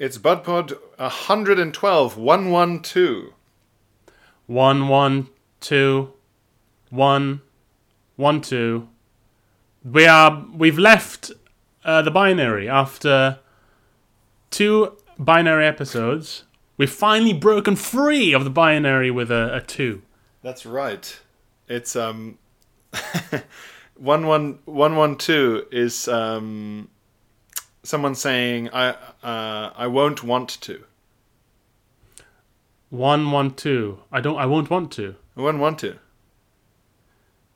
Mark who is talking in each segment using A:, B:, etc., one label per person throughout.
A: It's BudPod 112 112.
B: One, one, two, one, one, two. We are. We've left uh, the binary after two binary episodes. We've finally broken free of the binary with a, a two.
A: That's right. It's um 112 is um someone saying I uh I won't want to.
B: One, one, two. I don't. I won't want to.
A: I won't want to.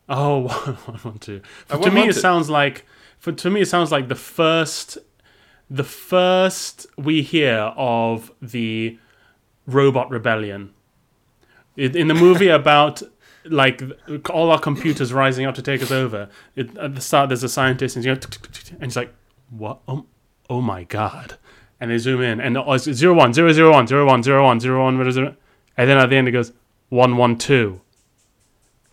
B: Oh, one, one, two.
A: I
B: For, to me,
A: want
B: it
A: to.
B: sounds like. For to me, it sounds like the first, the first we hear of the robot rebellion. In in the movie about like all our computers rising up to take us over. It, at the start, there's a scientist, and, he's going, and he's like, "What? Oh, oh my god!" And they zoom in, and oh, it's zero one zero zero one zero one zero one zero one. It? And then at the end, it goes one one two.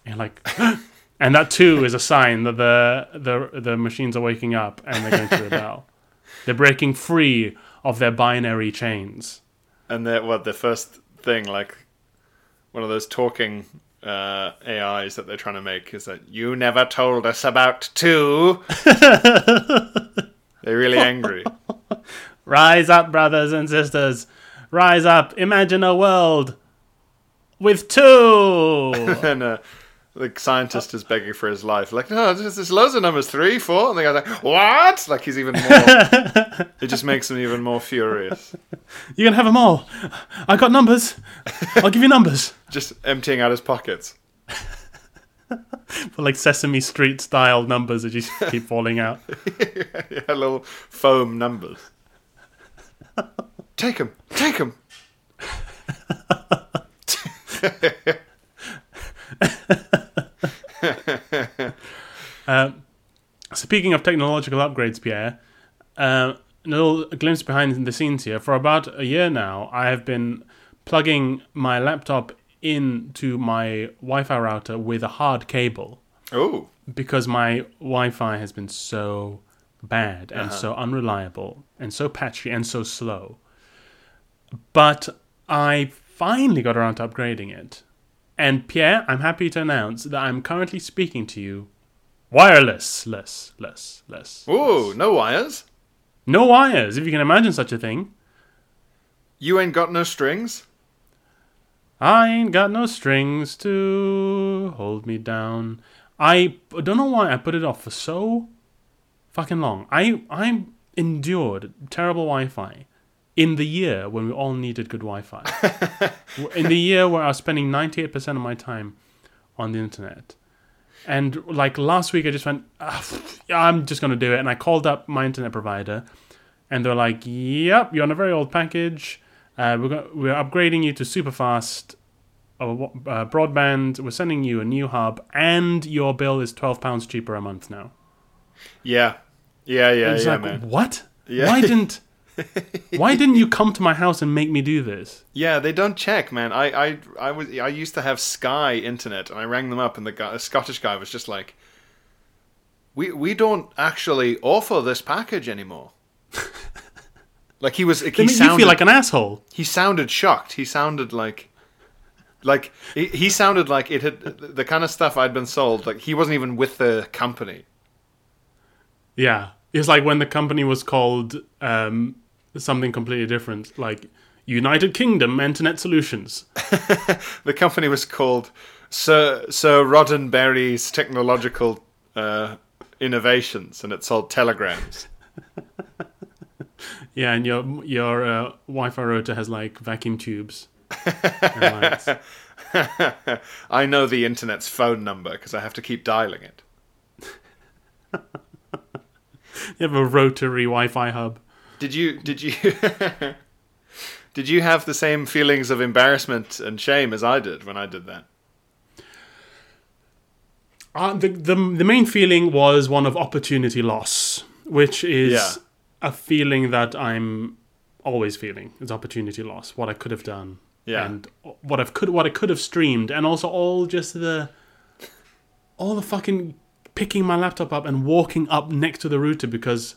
B: And like, and that two is a sign that the the the machines are waking up and they're going to rebel. they're breaking free of their binary chains.
A: And the what the first thing like one of those talking uh, AIs that they're trying to make is that you never told us about two. they're really angry.
B: Rise up, brothers and sisters. Rise up. Imagine a world with two.
A: and uh, the scientist is begging for his life. Like, no, there's, there's loads of numbers, three, four. And the guy's like, what? Like, he's even more. it just makes him even more furious.
B: You're going to have them all. I got numbers. I'll give you numbers.
A: Just emptying out his pockets.
B: For like Sesame Street style numbers that just keep falling out.
A: Yeah, little foam numbers. Take him, take him.
B: Speaking of technological upgrades, Pierre, uh, a little glimpse behind the scenes here. For about a year now, I have been plugging my laptop into my Wi-Fi router with a hard cable
A: Oh,
B: because my Wi-Fi has been so bad and uh-huh. so unreliable and so patchy and so slow. But I finally got around to upgrading it. And Pierre, I'm happy to announce that I'm currently speaking to you wireless, less, less, less.
A: ooh, no wires.
B: No wires, if you can imagine such a thing.
A: You ain't got no strings.
B: I ain't got no strings to hold me down. I don't know why I put it off for so fucking long. I I endured terrible Wi-Fi in the year when we all needed good Wi-Fi. in the year where I was spending 98% of my time on the internet. And like last week, I just went, "Ah, I'm just going to do it. And I called up my internet provider, and they're like, Yep, you're on a very old package. Uh, we're, go- we're upgrading you to super fast uh, uh, broadband. We're sending you a new hub, and your bill is £12 cheaper a month now.
A: Yeah, yeah, yeah,
B: It's
A: yeah,
B: like,
A: man.
B: what?
A: Yeah.
B: Why didn't. Why didn't you come to my house and make me do this?
A: Yeah, they don't check, man. I, I, I was, I used to have Sky internet, and I rang them up, and the guy, a Scottish guy was just like, "We, we don't actually offer this package anymore." like he was, he
B: They make you
A: sounded,
B: feel like an asshole.
A: he sounded shocked. He sounded like, like he, he sounded like it had the kind of stuff I'd been sold. Like he wasn't even with the company.
B: Yeah. It's like when the company was called um, something completely different, like United Kingdom Internet Solutions.
A: The company was called Sir Sir Roddenberry's Technological uh, Innovations, and it sold telegrams.
B: Yeah, and your your uh, Wi-Fi router has like vacuum tubes.
A: I know the internet's phone number because I have to keep dialing it.
B: You have a rotary Wi-Fi hub.
A: Did you did you did you have the same feelings of embarrassment and shame as I did when I did that?
B: Uh, the, the the main feeling was one of opportunity loss, which is
A: Yeah.
B: a feeling that I'm always feeling. It's opportunity loss. What I could have done,
A: Yeah.
B: and what I could what I could have streamed, and also all just the all the fucking picking my laptop up and walking up next to the router because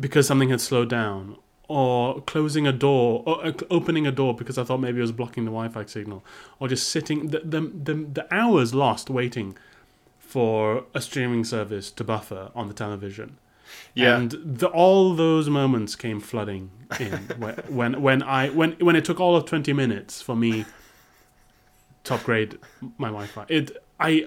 B: because something had slowed down, or closing a door, or uh, opening a door because I thought maybe it was blocking the Wi-Fi signal, or just sitting the the the, the hours lost waiting for a streaming service to buffer on the television.
A: Yeah.
B: And the, all those moments came flooding in when, when when I when when it took all of twenty minutes for me to upgrade my Wi-Fi. It I.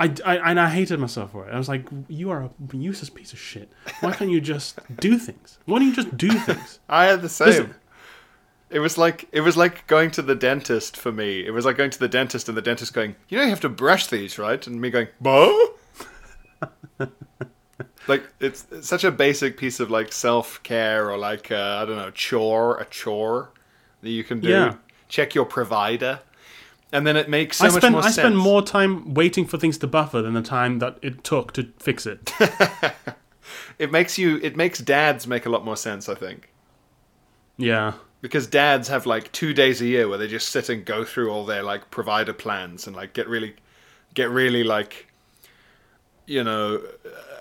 B: I, I, and I hated myself for it. I was like, "You are a useless piece of shit. Why can't you just do things? Why don't you just do things?"
A: I had the same.
B: Listen.
A: It was like it was like going to the dentist for me. It was like going to the dentist and the dentist going, "You know, you have to brush these, right?" And me going, "Bo." like it's, it's such a basic piece of like self care or like uh, I don't know chore, a chore that you can do.
B: Yeah.
A: Check your provider, and then it makes so
B: I
A: much
B: spend
A: more
B: I
A: sense.
B: spend more time waiting for things to buffer than the time that it took to fix it.
A: It makes you. It makes dads make a lot more sense. I think.
B: yeah.
A: because dads have like two days a year where they just sit and go through all their like provider plans and like get really get really like you know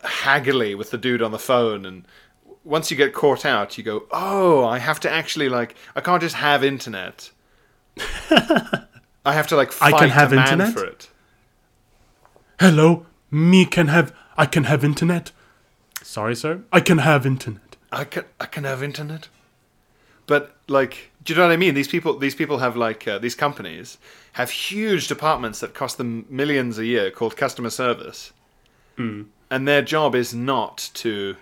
A: haggly with the dude on the phone and once you get caught out you go oh i have to actually like i can't just have internet i have to like
B: I can have internet?
A: for it
B: Hello, me can have I can have internet. Sorry, sir. I can have internet.
A: I can I can have internet. But like, do you know what I mean? These people these people have like uh, these companies have huge departments that cost them millions a year called customer service, and their job is not to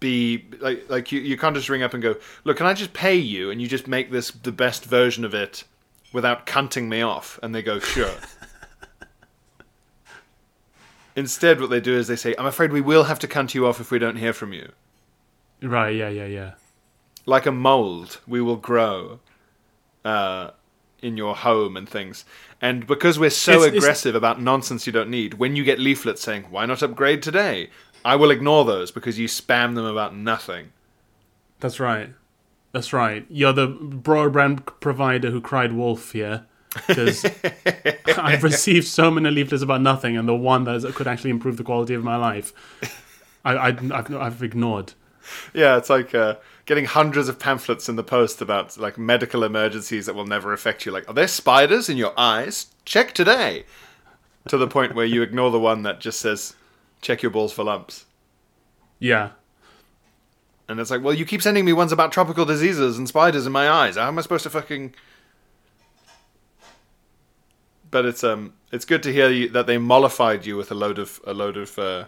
A: be like like you you can't just ring up and go look can I just pay you and you just make this the best version of it without cunting me off and they go sure. Instead, what they do is they say, "I'm afraid we will have to cunt you off if we don't hear from you."
B: Right, yeah, yeah, yeah.
A: like a mold, we will grow uh, in your home and things. And because we're so
B: It's- it's-
A: aggressive about nonsense you don't need, when you get leaflets saying, why not upgrade today? I will ignore those because you spam them about nothing.
B: That's right. That's right. You're the broadband provider who cried wolf here. Because I've received so many leaflets about nothing, and the one that could actually improve the quality of my life, I, I've ignored.
A: Yeah, it's like uh, getting hundreds of pamphlets in the post about like medical emergencies that will never affect you. Like, are there spiders in your eyes? Check today. To the point where you ignore the one that just says, check your balls for lumps.
B: Yeah.
A: And it's like, well, you keep sending me ones about tropical diseases and spiders in my eyes. How am I supposed to fucking? But it's um, it's good to hear you, that they mollified you with a load of a load of. Uh...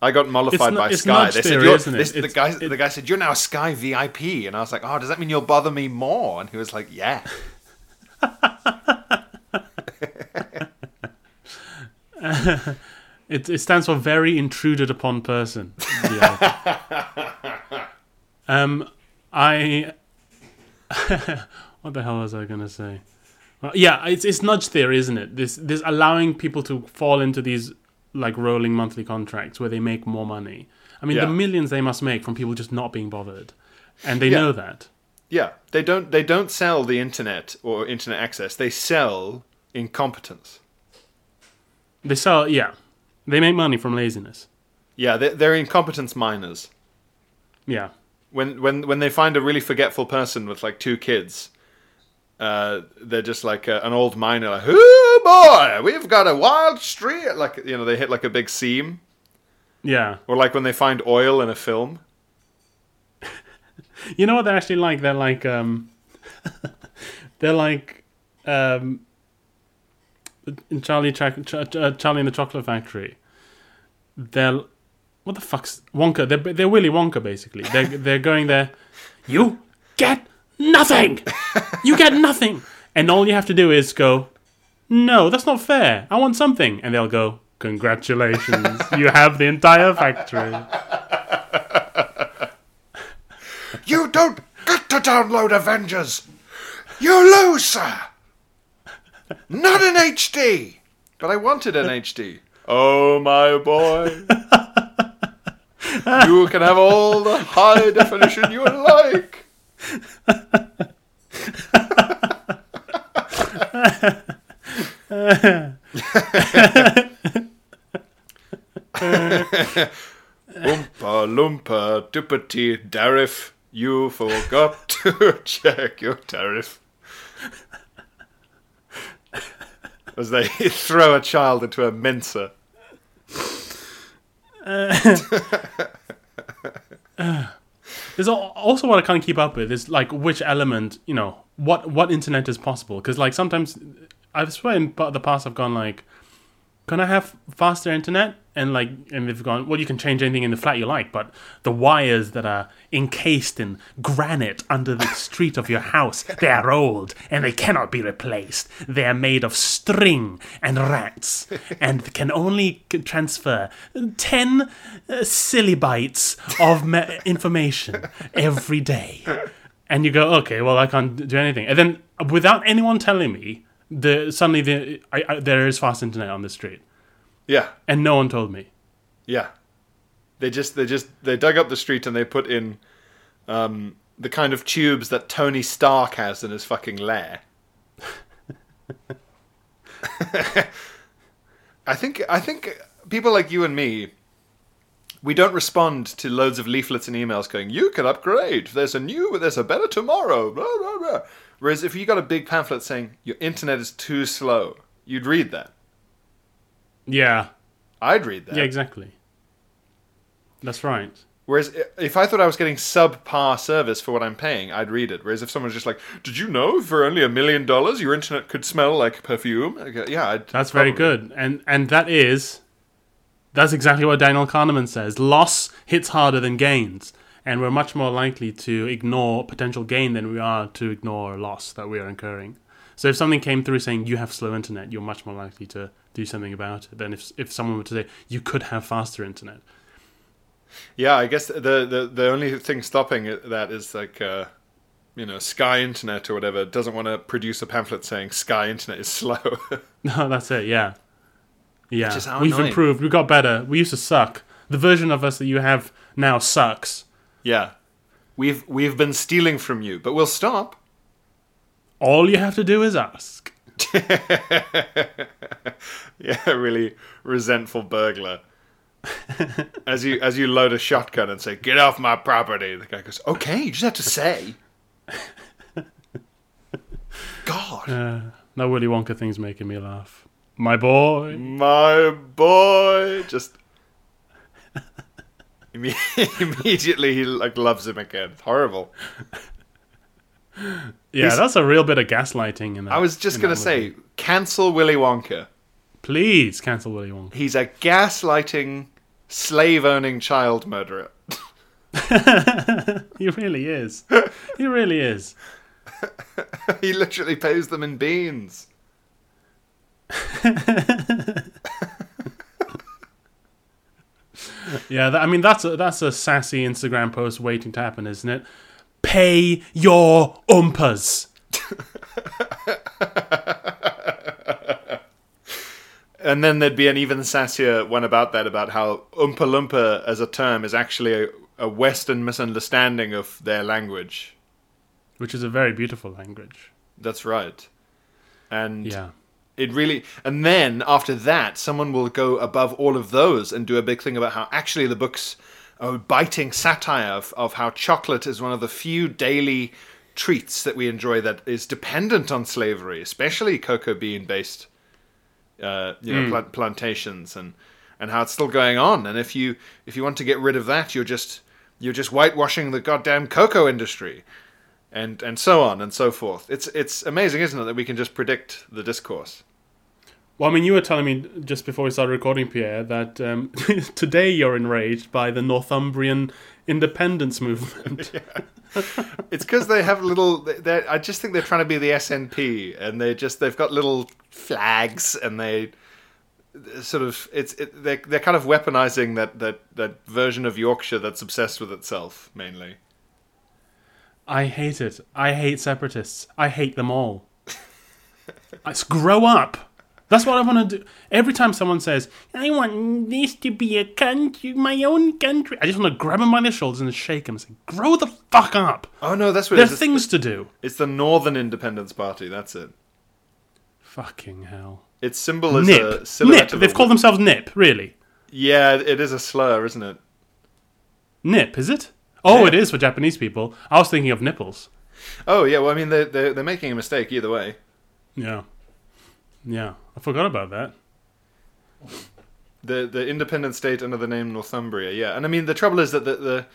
A: I got mollified by Sky. They said,
B: theory, it?
A: this- the guy,
B: it-
A: the guy said, "You're now a Sky VIP," and I was like, "Oh, does that mean you'll bother me more?" And he was like, "Yeah."
B: It, it stands for very intruded upon person. Um, I. what the hell was I gonna say? Well, yeah, it's it's nudge theory, isn't it? This this allowing people to fall into these like rolling monthly contracts where they make more money. I mean,
A: Yeah.
B: the millions they must make from people just not being bothered, and they
A: Yeah.
B: know that.
A: Yeah, they don't they don't sell the internet or internet access. They sell incompetence.
B: They sell, yeah, they make money from laziness.
A: Yeah, they're, they're incompetence miners.
B: Yeah,
A: when when when they find a really forgetful person with like two kids, uh, they're just like a, an old miner, like, "Oh boy, we've got a wild street!" Like you know, they hit like a big seam,
B: yeah.
A: or like when they find oil in a film.
B: You know what they're actually like? They're like um they're like um in Charlie Cha- Ch- uh, Charlie in the Chocolate Factory. They're what the fuck's Wonka? They're they're Willy Wonka basically. They're they're going there. You get nothing. You get nothing. And all you have to do is go. No, that's not fair. I want something. And they'll go. Congratulations, you have the entire factory.
A: You don't get to download Avengers. You lose, sir. Not in HD. But I wanted an HD. Oh my boy. you can have all the high definition you like. Oompa loompa duppity tariff. You forgot to check your tariff. As they throw a child into a mincer.
B: Uh, there's al- also what I can't keep up with is like which element, you know, what what internet is possible. Because like sometimes I've swear in the past I've gone like, can I have faster internet? And like, and they've gone, well, you can change anything in the flat you like, but the wires that are encased in granite under the street of your house, they are old and they cannot be replaced. They are made of string and rats and can only transfer 10 uh, sillibytes of me- information every day. And you go, okay, well, I can't do anything. And then without anyone telling me, the suddenly the, I, I, there is fast internet on the street.
A: Yeah,
B: And no one told me.
A: yeah. They just they just they dug up the street and they put in um, the kind of tubes that Tony Stark has in his fucking lair. I think I think people like you and me we don't respond to loads of leaflets and emails going, "You can upgrade. There's a new, there's a better tomorrow." Blah, blah, blah. Whereas if you got a big pamphlet saying your internet is too slow, you'd read that.
B: Yeah.
A: I'd read that.
B: Yeah, exactly. That's right.
A: Whereas if I thought I was getting subpar service for what I'm paying, I'd read it. Whereas if someone's just like, "Did you know for only a million dollars your internet could smell like perfume?" I go, uh, yeah, I'd
B: That's very good. And and that is that's exactly what Daniel Kahneman says. Loss hits harder than gains. And we're much more likely to ignore potential gain than we are to ignore loss that we are incurring. So if something came through saying you have slow internet, you're much more likely to do something about it than if if someone were to say you could have faster internet.
A: Yeah, I guess the the the only thing stopping that is like, uh, you know, Sky Internet or whatever doesn't want to produce a pamphlet saying Sky Internet is slow.
B: No, that's it. Yeah, yeah. We've
A: annoying.
B: improved. We got better. We used to suck. The version of us that you have now sucks.
A: yeah, we've we've been stealing from you, but we'll stop.
B: All you have to do is ask.
A: Yeah, really resentful burglar. as you as you load a shotgun and say, "Get off my property," the guy goes, "Okay, you just have to say." God,
B: Uh, that Willy Wonka thing's making me laugh. My boy.
A: my boy, just immediately he like loves him again. It's horrible.
B: Yeah,
A: He's-
B: that's a real bit of gaslighting in that.
A: I was just gonna say,
B: movie.
A: cancel Willy Wonka.
B: please cancel Willy Wonka.
A: He's a gaslighting, slave-owning child murderer.
B: He really is. he really is.
A: he literally pays them in beans.
B: Yeah, that, I mean that's a, that's a sassy Instagram post waiting to happen, isn't it? Pay your umpers.
A: And then there'd be an even sassier one about that, about how Oompa Loompa as a term is actually a, a Western misunderstanding of their language.
B: which is a very beautiful language.
A: That's right. And
B: Yeah.
A: it really. And then after that, someone will go above all of those and do a big thing about how actually the book's a biting satire of, of how chocolate is one of the few daily treats that we enjoy that is dependent on slavery, especially cocoa bean based uh, you know, plant- plantations and and how it's still going on. And if you if you want to get rid of that, you're just you're just whitewashing the goddamn cocoa industry, and and so on and so forth. It's it's amazing, isn't it, that we can just predict the discourse.
B: Well, I mean, you were telling me just before we started recording, Pierre, that um, today you're enraged by the Northumbrian independence movement.
A: It's because they have little. I just think they're trying to be the SNP, and they just they've got little flags, and they sort of it's it, they're they're kind of weaponizing that that that version of Yorkshire that's obsessed with itself mainly.
B: I hate it. I hate separatists. I hate them all. Let's grow up. That's what I want to do. Every time someone says, I want this to be a country, my own country, I just want to grab them by their shoulders and shake them and say, grow the fuck up.
A: Oh no, that's what
B: There are things to do.
A: It's the Northern Independence Party. That's it.
B: Fucking hell.
A: Its symbol is
B: NIP.
A: a silhouette
B: NIP. They've called themselves NIP, really.
A: Yeah, it is a slur, isn't it?
B: NIP, is it? Oh, it is for Japanese people. I was thinking of nipples.
A: Oh yeah, well I mean they're they're, they're making a mistake either way.
B: Yeah. Yeah. I forgot about that.
A: The the independent state under the name Northumbria, yeah. And I mean the trouble is that the the,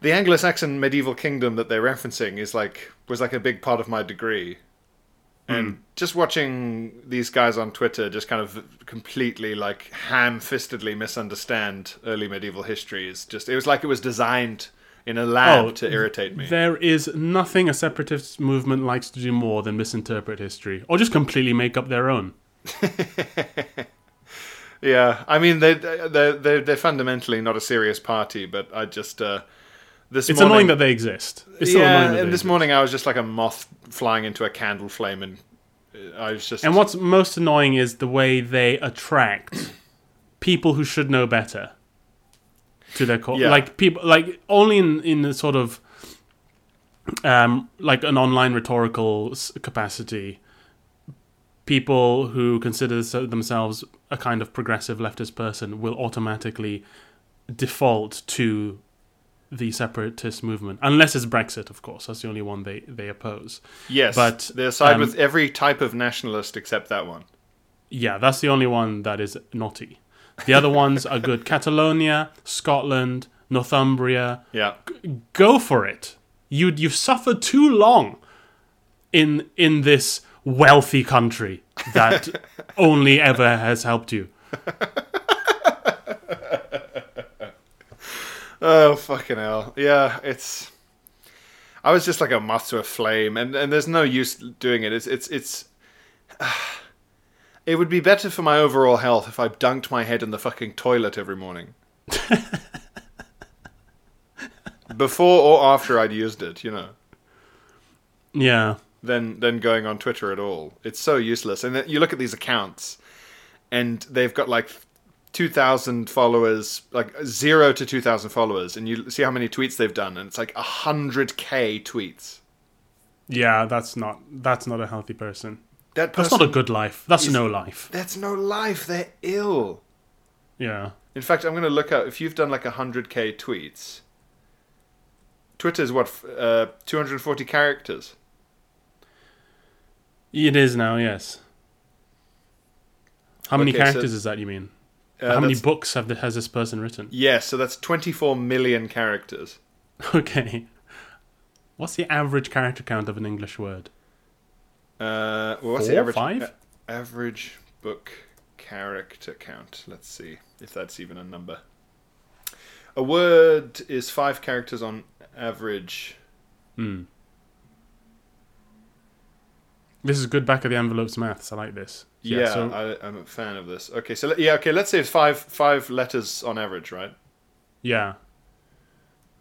A: the Anglo-Saxon medieval kingdom that they're referencing is like was like a big part of my degree. And hmm. just watching these guys on Twitter just kind of completely like ham-fistedly misunderstand early medieval history is just it was like it was designed in a lab
B: Oh,
A: to irritate me.
B: There is nothing a separatist movement likes to do more than misinterpret history or just completely make up their own.
A: Yeah, I mean they they they they're fundamentally not a serious party, but I just uh, this
B: It's
A: morning,
B: annoying that they exist. It's
A: yeah, and this
B: exist.
A: morning I was just like a moth flying into a candle flame, and uh, I was just
B: And what's most annoying is the way they attract people who should know better to their cause.
A: Yeah.
B: Like people, like only in in the sort of um, like an online rhetorical capacity. People who consider themselves a kind of progressive leftist person will automatically default to the separatist movement, unless it's Brexit, of course. That's the only one they, they oppose.
A: yes,
B: but,
A: they side
B: um,
A: with every type of nationalist except that one.
B: Yeah, that's the only one that is naughty. The other ones are good. Catalonia, Scotland, Northumbria.
A: Yeah,
B: Go for it. You you've suffered too long in in this wealthy country that only ever has helped you.
A: Oh fucking hell! Yeah, it's. I was just like a moth to a flame, and, and there's no use doing it. It's it's it's. it would be better for my overall health if I dunked my head in the fucking toilet every morning. Before or after I'd used it, you know,
B: Yeah.
A: than than going on Twitter at all. It's so useless. And you look at these accounts, and they've got like 2,000 followers, like zero to 2,000 followers, and you see how many tweets they've done, and it's like 100k tweets.
B: Yeah, that's not that's not a healthy person.
A: That
B: That's not a good life. That's
A: is-
B: no life.
A: That's no life. They're ill.
B: Yeah.
A: In fact, I'm going to look up if you've done like 100k tweets. Twitter's what, uh, 240 characters.
B: It is now, yes. How many
A: Okay, so-
B: characters is that you mean?
A: Uh,
B: How many books have the, has this person written?
A: Yes, so that's 24 million characters.
B: Okay. What's the average character count of an English word?
A: Uh, well, what's the average
B: five?
A: a- average book character count? Let's see if that's even a number. A word is five characters on average.
B: Hmm. This is good back of the envelopes maths. I like this.
A: Yeah,
B: so
A: I, I'm a fan of this. Okay, so yeah, okay, let's say it's five five letters on average, right?
B: yeah,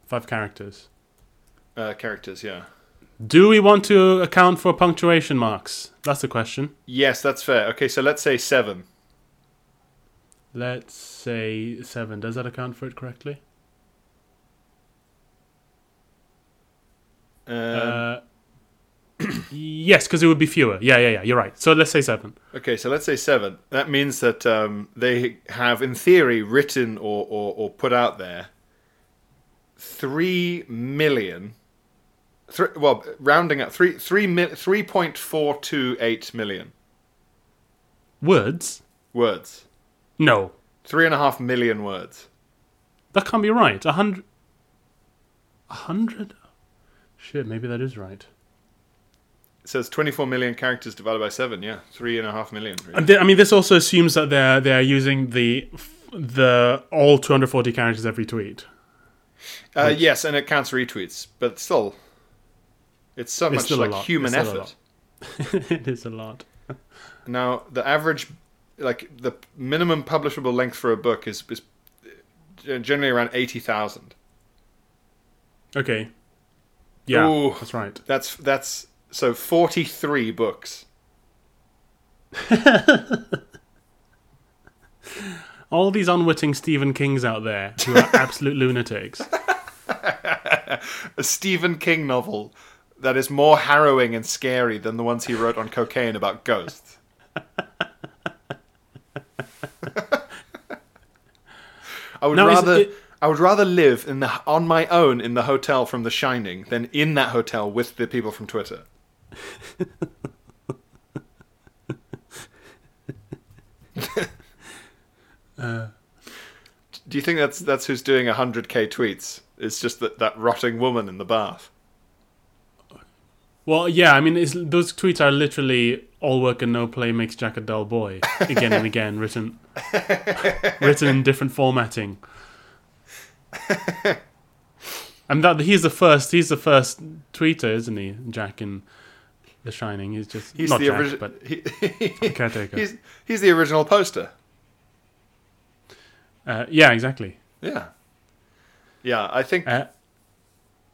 B: five characters.
A: Uh, characters, yeah.
B: Do we want to account for punctuation marks? That's the question.
A: Yes, that's fair. Okay, so let's say seven.
B: Let's say seven. Does that account for it correctly?
A: Um,
B: Uh, yes, because it would be fewer. Yeah, yeah, yeah. You're right. So let's say seven.
A: Okay, so let's say seven. That means that um, they have, in theory, written or, or, or put out there three million. Three, well, rounding up three three mi- three point four two eight million
B: Words?
A: words.
B: No,
A: Three and a half million words.
B: that can't be right. A hundred. A hundred. Shit, maybe that is right.
A: It says twenty four million characters divided by seven. Yeah, three and a half million. really.
B: Th- I mean, this also assumes that they're they're using the the all 240 characters every tweet.
A: Uh, yes, and it counts retweets, but still, it's so
B: It's
A: much like human
B: It's
A: effort.
B: it is a lot.
A: Now, the average like the minimum publishable length for a book is, is uh, generally around eighty thousand.
B: Okay. Yeah,
A: Ooh.
B: that's right.
A: That's that's so forty three books.
B: All these unwitting Stephen Kings out there who are absolute lunatics.
A: A Stephen King novel that is more harrowing and scary than the ones he wrote on cocaine about ghosts. I would rather
B: it-
A: I would rather live in the on my own in the hotel from The Shining than in that hotel with the people from Twitter. Uh. Do you think that's that's who's doing 100k tweets? It's just that that rotting woman in the bath.
B: Well, yeah, I mean, those tweets are literally "all work and no play makes Jack a dull boy" again and again, written written in different formatting. And that he's the first. He's the first tweeter, isn't he? Jack in The Shining. He's just
A: He's
B: not
A: the
B: Jack,
A: original.
B: but
A: He,
B: caretaker.
A: he's he's the original poster.
B: uh, yeah, exactly.
A: Yeah. Yeah, I think
B: Uh,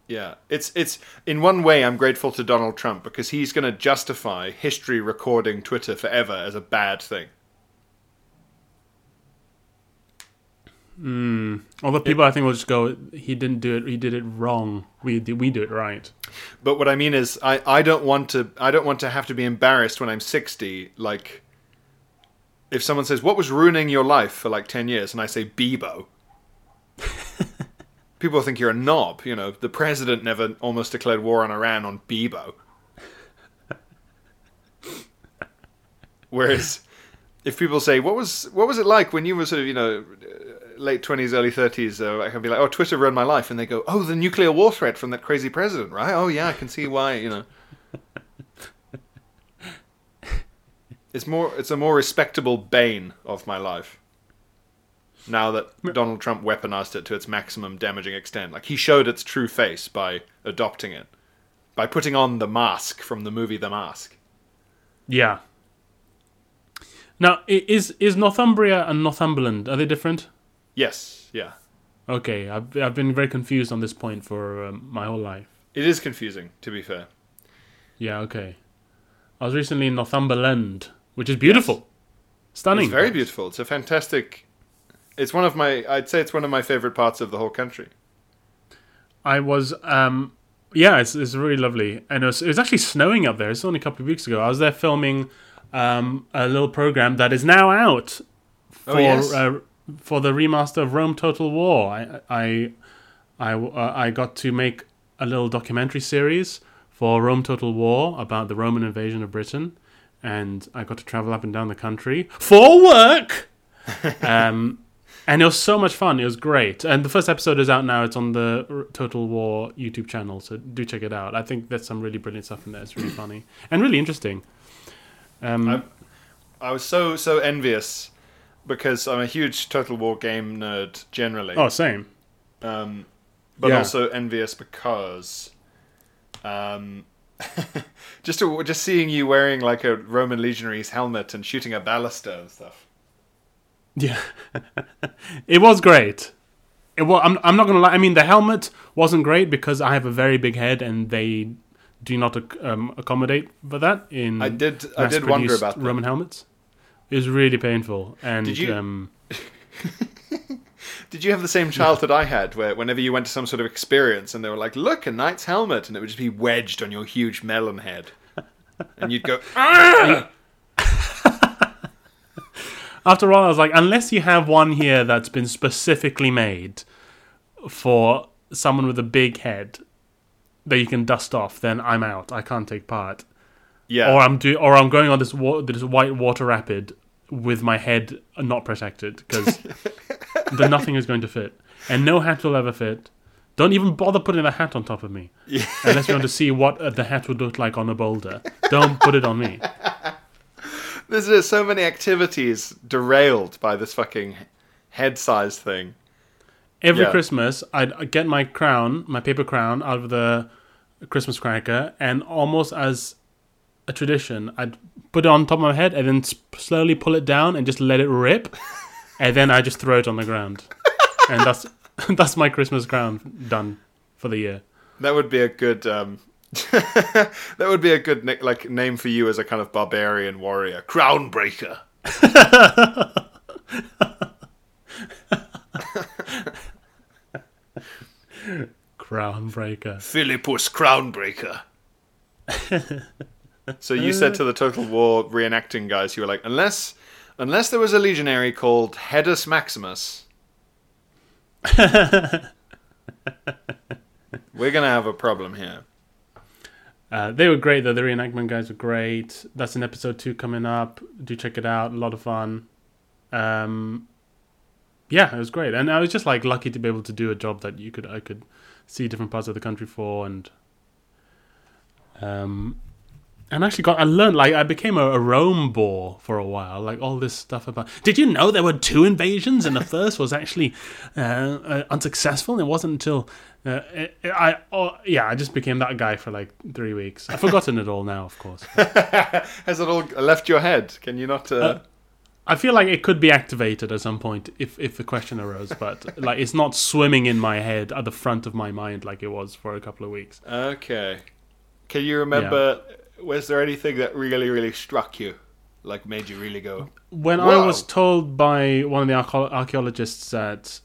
A: yeah. It's it's in one way I'm grateful to Donald Trump because he's going to justify history recording Twitter forever as a bad thing. Hmm.
B: although people, I think, will just go, "He didn't do it. He did it wrong. We do, we do it right."
A: But what I mean is I, I don't want to I don't want to have to be embarrassed when I'm 60 like if someone says what was ruining your life for like 10 years and I say Bebo people think you're a knob you know. The president never almost declared war on Iran on Bebo. Whereas if people say what was what was it like when you were sort of you know late 20s early 30s uh, I can be like oh Twitter ruined my life and they go oh the nuclear war threat from that crazy president right? Oh yeah I can see why you know. It's more it's a more respectable bane of my life now that Donald Trump weaponized it to its maximum damaging extent like he showed its true face by adopting it by putting on the mask from the movie The Mask
B: Yeah. Now, is is Northumbria and Northumberland are they different?
A: yes yeah
B: Okay, I've I've been very confused on this point for um, my whole life.
A: it is confusing to be fair
B: Yeah, okay. I was recently in Northumberland, which is beautiful, stunning.
A: It's very beautiful. It's a fantastic. It's one of my. I'd say it's one of my favorite parts of the whole country.
B: I was, um, yeah, it's, it's really lovely, and it was, it was actually snowing up there. It's only a couple of weeks ago. I was there filming um, a little program that is now out for
A: Oh, yes?
B: uh, for the remaster of Rome Total War. I I I, uh, I got to make a little documentary series for Rome Total War about the Roman invasion of Britain, and I got to travel up and down the country for work. um, and it was so much fun. It was great. And the first episode is out now. It's on the Total War YouTube channel, so do check it out. I think there's some really brilliant stuff in there. It's really funny and really interesting. Um,
A: I, I was so so envious because I'm a huge Total War game nerd generally,
B: oh, same.
A: um, but
B: yeah.
A: also envious because, um, just to, just seeing you wearing like a Roman legionary's helmet and shooting a ballista and stuff.
B: Yeah, it was great. It was, I'm, I'm not gonna lie. I mean, the helmet wasn't great because I have a very big head, and they do not um, accommodate for that in.
A: I did I did wonder about that.
B: Roman helmets. It was really painful, and
A: Did you-
B: um,
A: Did you have the same childhood I had, where whenever you went to some sort of experience and they were like, "Look, a knight's helmet," and it would just be wedged on your huge melon head, and you'd go, "Ah!"
B: After all, I was like, unless you have one here that's been specifically made for someone with a big head that you can dust off, then I'm out. I can't take part.
A: "Yeah."
B: Or I'm do, or I'm going on this wa- this white water rapid with my head not protected because the nothing is going to fit, and no hat will ever fit. Don't even bother putting a hat on top of me, yeah. unless you want to see what the hat would look like on a boulder. Don't put it on me.
A: There's so many activities derailed by this fucking head-sized thing.
B: Every
A: Yeah.
B: Christmas, I'd I'd get my crown, my paper crown, out of the Christmas cracker, and almost as a tradition, I'd put it on top of my head, and then slowly pull it down and just let it rip, and then I just throw it on the ground, and that's that's my Christmas crown done for the year.
A: That would be a good. Um, that would be a good nick like name for you as a kind of barbarian warrior, crown breaker.
B: Crown breaker.
A: Philippus crown breaker. so you said to the Total War reenacting guys, you were like, unless unless there was a legionary called Hedus Maximus, we're gonna have a problem here.
B: Uh, they were great though. The reenactment guys were great. That's an episode two coming up. Do check it out. A lot of fun. Um, yeah, it was great, and I was just like lucky to be able to do a job that you could I could see different parts of the country for, and um, and actually got I learned like I became a, a Rome bore for a while. Like all this stuff about. Did you know there were two invasions and the first was actually uh, uh, unsuccessful? And it wasn't until uh, it, I oh, yeah I just became that guy for like three weeks. I've forgotten it all now, of course.
A: Has it all left your head? Can you not? Uh...
B: I feel like it could be activated at some point if if the question arose, but like it's not swimming in my head at the front of my mind like it was for a couple of weeks.
A: Okay. Can you remember? Was there anything that really, really struck you, like made you really go?
B: When I was told by one of the archaeologists that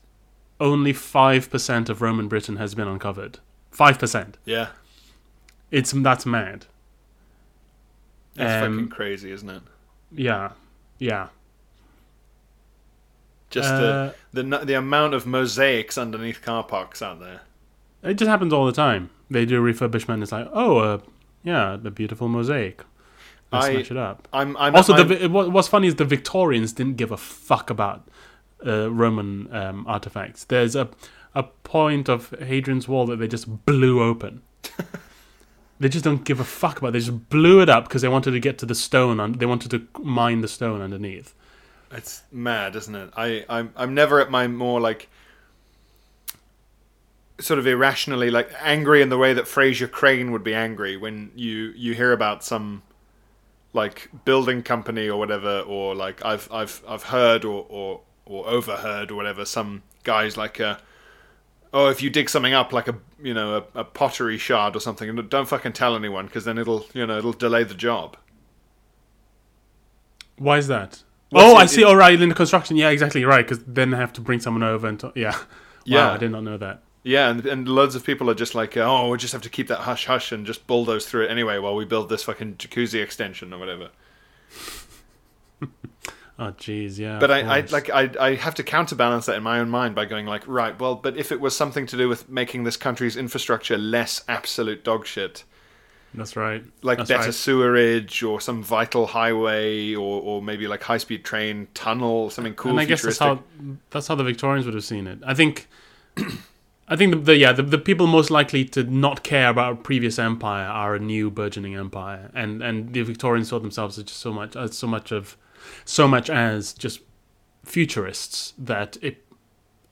B: only five percent of Roman Britain has been uncovered, five percent,
A: Yeah,
B: it's that's mad.
A: that's
B: Um,
A: fucking crazy, isn't it?
B: Yeah, yeah.
A: Just
B: uh,
A: the the the amount of mosaics underneath car parks out there.
B: It just happens all the time. They do refurbishment. It's like, oh, uh, yeah, the beautiful mosaic. Let's
A: I-
B: smash it up.
A: I'm I'm
B: also,
A: I'm,
B: the, what, what's funny is the Victorians didn't give a fuck about uh, Roman um, artifacts. There's a a point of Hadrian's Wall that they just blew open. they just don't give a fuck about. It. They just blew it up because they wanted to get to the stone. Un- they wanted to mine the stone underneath.
A: It's mad, isn't it? I I'm I'm never at my more like sort of irrationally like angry in the way that Frasier Crane would be angry when you you hear about some like building company or whatever or like I've I've I've heard or or or overheard or whatever some guys like uh oh if you dig something up like a you know a, a pottery shard or something and don't fucking tell anyone because then it'll you know it'll delay the job
B: Why is that?
A: Well,
B: oh, I see. All right, in the construction, yeah, exactly right. Because then they have to bring someone over and t- yeah,
A: Yeah.
B: I did not know that.
A: Yeah, and, and loads of people are just like, oh, we just have to keep that hush hush and just bulldoze through it anyway while we build this fucking jacuzzi extension or whatever.
B: Oh, jeez, yeah.
A: But I, I like I, I have to counterbalance that in my own mind by going like, right, well, but if it was something to do with making this country's infrastructure less absolute dog shit,
B: That's right.
A: like
B: That's
A: better
B: right.
A: sewerage or some vital highway or, or maybe like high speed train tunnel, something cool.
B: and I guess that's how that's how the Victorians would have seen it. I think, I think the, the yeah the, the people most likely to not care about a previous empire are a new burgeoning empire, and and the Victorians saw themselves as just so much as so much of so much as just futurists that it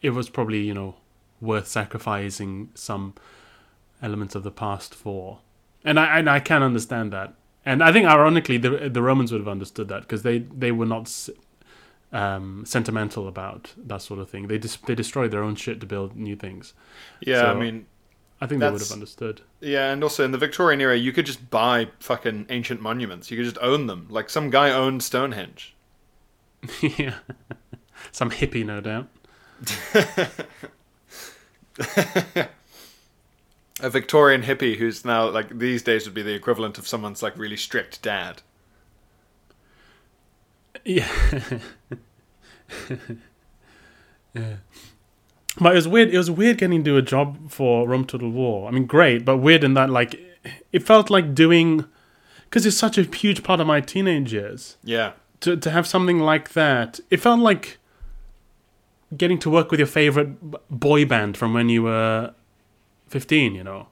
B: it was probably you know worth sacrificing some elements of the past for, and I and I can understand that. And I think, ironically, the the Romans would have understood that because they, they were not um, sentimental about that sort of thing. They dis- they destroyed their own shit to build new things.
A: Yeah, I mean,
B: I think they would have understood.
A: Yeah, and also in the Victorian era, you could just buy fucking ancient monuments. You could just own them. Like some guy owned Stonehenge.
B: yeah, some hippie, no doubt.
A: A Victorian hippie who's now like these days would be the equivalent of someone's like really strict dad.
B: Yeah. yeah. But it was weird. It was weird getting to do a job for Rome Total War. I mean, great, but weird in that like it felt like doing because it's such a huge part of my teenage years.
A: Yeah,
B: to to have something like that, it felt like getting to work with your favorite boy band from when you were fifteen. You know,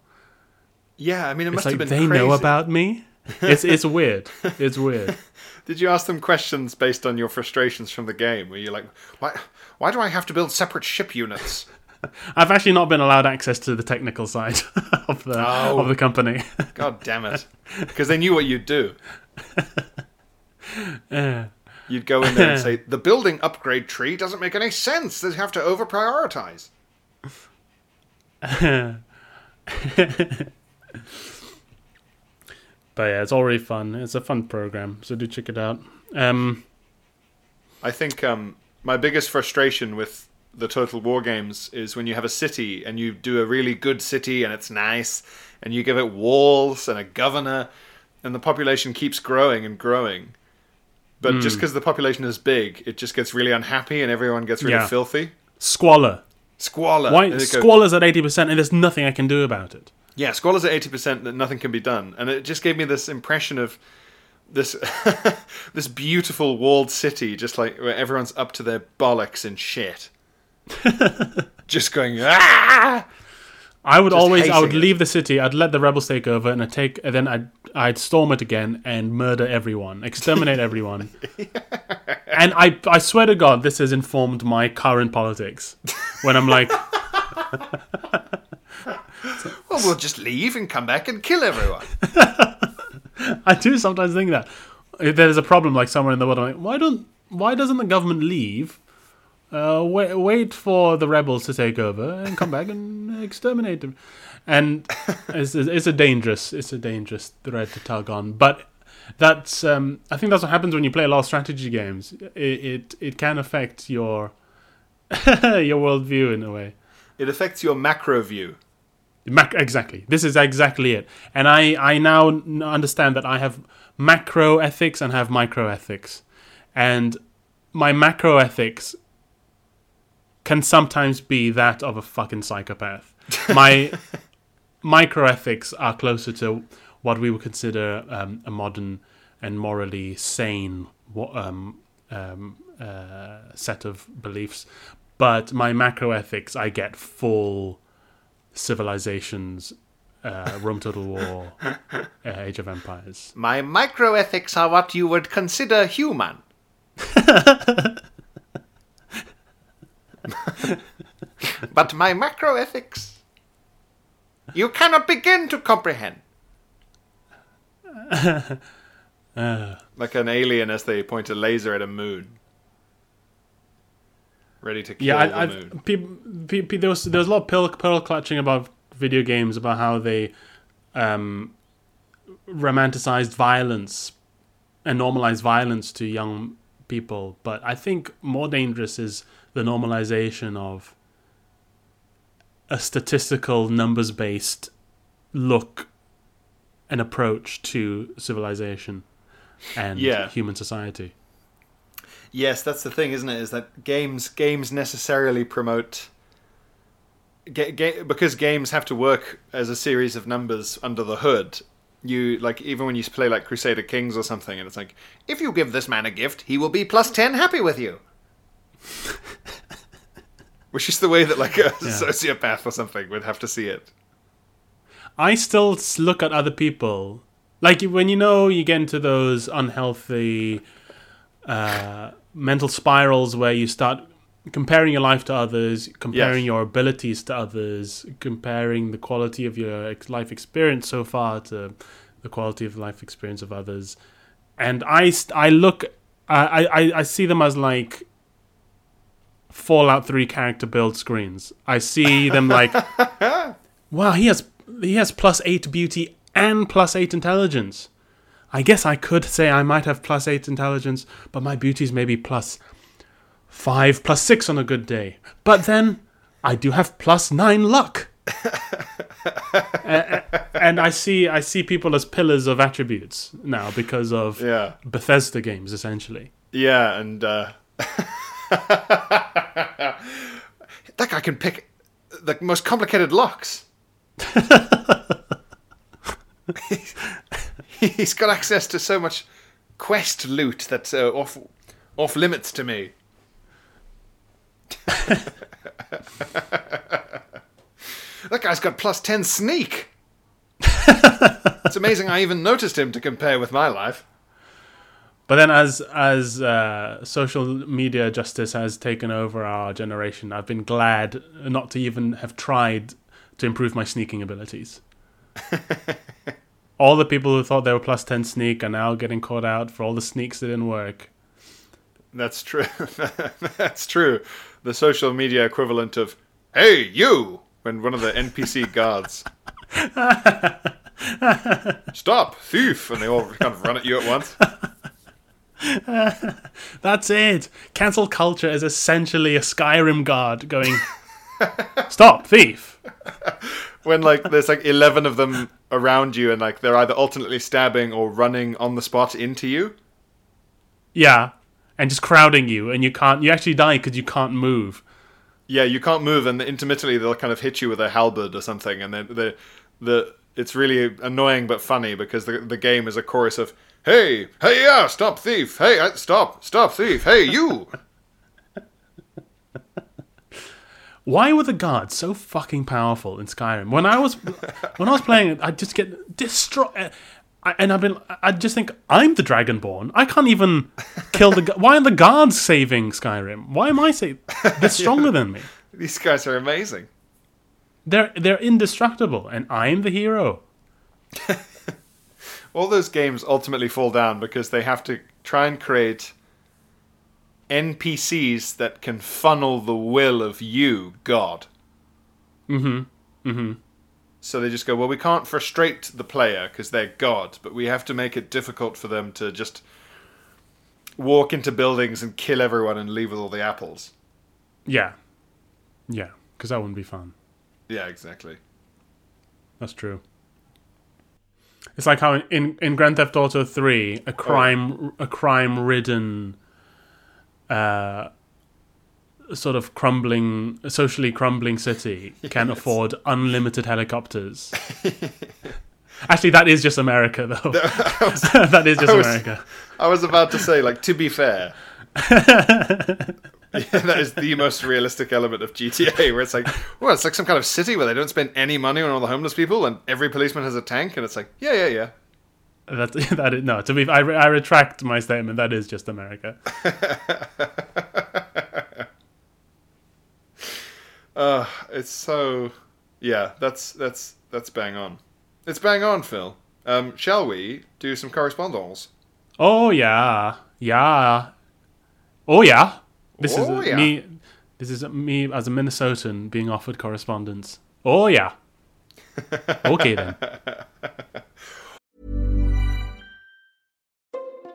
A: yeah. I mean, it
B: it's
A: must
B: like
A: have been
B: they
A: crazy.
B: know about me. It's it's weird. It's weird.
A: Did you ask them questions based on your frustrations from the game? Where you're like, why? Why do I have to build separate ship units?
B: I've actually not been allowed access to the technical side of the
A: Oh.
B: of the company.
A: God damn it! Because they knew what you'd do. You'd go in there and say, the building upgrade tree doesn't make any sense. They have to over prioritize.
B: But yeah, it's already fun. It's a fun program, so do check it out. Um,
A: I think um, my biggest frustration with the Total War games is when you have a city and you do a really good city and it's nice and you give it walls and a governor and the population keeps growing and growing. But just
B: Hmm.
A: because the population is big, it just gets really unhappy and everyone gets really
B: Yeah.
A: filthy.
B: squalor.
A: Squalor.
B: Why squalor's at eighty percent, and there's nothing I can do about it.
A: Yeah, Squalor's at eighty percent that nothing can be done, and it just gave me this impression of this this beautiful walled city, just like where everyone's up to their bollocks and shit, just going ah.
B: I would
A: Just
B: always, I would
A: it.
B: leave the city. I'd let the rebels take over, and I take, and then I'd, I'd storm it again and murder everyone, exterminate everyone. and I, I swear to God, this has informed my current politics. When I'm like,
A: Well, we'll just leave and come back and kill everyone.
B: I do sometimes think that if there's a problem like somewhere in the world, I'm like, why don't, why doesn't the government leave? Uh, wait, wait for the rebels to take over and come back and exterminate them. And it's, it's a dangerous, it's a dangerous thread to tug on. But that's, um, I think that's what happens when you play a lot of strategy games. It it, it can affect your your worldview in a way.
A: It affects your macro view.
B: Mac- exactly. This is exactly it. And I, I now understand that I have macro ethics and have micro ethics. And my macro ethics can sometimes be that of a fucking psychopath. My micro ethics are closer to what we would consider um, a modern and morally sane um, um, uh, set of beliefs. But my macro ethics, I get full civilizations, uh, Rome Total War, uh, Age of Empires.
A: My micro ethics are what you would consider human. but my macro ethics, you cannot begin to comprehend. like an alien as they point a laser at a moon. Ready to kill
B: Yeah,
A: the
B: I,
A: moon.
B: Pe- pe- there was there was a lot of pearl, pearl clutching about video games about how they um, romanticized violence and normalized violence to young people. But I think more dangerous is the normalization of a statistical, numbers based look and approach to civilization and
A: Yeah.
B: human society.
A: Yes, that's the thing, isn't it? Is that games games necessarily promote ga- ga- because games have to work as a series of numbers under the hood. You like even when you play like Crusader Kings or something, and it's like if you give this man a gift, he will be plus ten happy with you. Which is the way that like a sociopath or something would have to see it.
B: I still look at other people like when you know you get into those unhealthy uh, mental spirals where you start comparing your life to others, comparing
A: Yes.
B: your abilities to others, comparing the quality of your life experience so far to the quality of life experience of others, and I I look I I I see them as like Fallout 3 character build screens. I see them like Wow, he has he has plus eight beauty and plus eight intelligence. I guess I could say I might have plus eight intelligence, but my beauty's maybe plus five, plus six on a good day. But then I do have plus nine luck. A- a- and I see I see people as pillars of attributes now because of
A: Yeah.
B: Bethesda games, essentially.
A: Yeah, and uh, that guy can pick the most complicated locks. He's got access to so much quest loot that's uh, off off limits to me. that guy's got plus ten sneak. it's amazing I even noticed him to compare with my life.
B: But then, as as uh, social media justice has taken over our generation, I've been glad not to even have tried to improve my sneaking abilities, All the people who thought they were plus 10 sneak are now getting caught out for all the sneaks that didn't work.
A: That's true. That's true. The social media equivalent of "Hey, you!" when one of the NPC guards. Stop, thief! And they all kind of run at you at once.
B: That's it. Cancel culture is essentially a Skyrim guard going, Stop, thief!
A: When like there's like eleven of them around you, and like they're either alternately stabbing or running on the spot into you.
B: Yeah. And just crowding you, and you can't, you actually die because you can't move.
A: Yeah, you can't move, and intermittently they'll kind of hit you with a halberd or something, and then the the it's really annoying but funny because the the game is a chorus of "Hey, hey, yeah, stop thief! Hey, uh, stop, stop thief! Hey, you!"
B: Why were the guards so fucking powerful in Skyrim? When I was when I was playing it, I'd just get destroyed. And I've been, I just think I'm the Dragonborn. I can't even kill the. Why are the guards saving Skyrim? Why am I saving? They're stronger than me.
A: These guys are amazing.
B: They're they're indestructible, and I'm the hero.
A: All those games ultimately fall down because they have to try and create NPCs that can funnel the will of you, God. Mm-hmm. Mm-hmm. So they just go, well, we can't frustrate the player because they're God, but we have to make it difficult for them to just walk into buildings and kill everyone and leave with all the apples.
B: Yeah, yeah, because that wouldn't be fun.
A: Yeah, exactly.
B: That's true. It's like how in, in Grand Theft Auto Three, a crime a crime ridden, uh, sort of crumbling, socially crumbling city can afford unlimited helicopters. Actually, that is just America, though. that is just
A: I was-
B: America.
A: I was about to say, like, to be fair. Yeah, that is the most realistic element of GTA, where it's like, well, it's like some kind of city where they don't spend any money on all the homeless people, and every policeman has a tank, and it's like, yeah, yeah, yeah.
B: That that is, no. To be, I, I retract my statement. That is just America.
A: Uh, it's so, yeah, that's that's that's bang on. It's bang on, Phil. Um, shall we do some correspondence?
B: Oh yeah, yeah. Oh yeah. This
A: Oh,
B: is
A: yeah.
B: me. This is me as a Minnesotan being offered correspondence. Oh yeah. Okay then.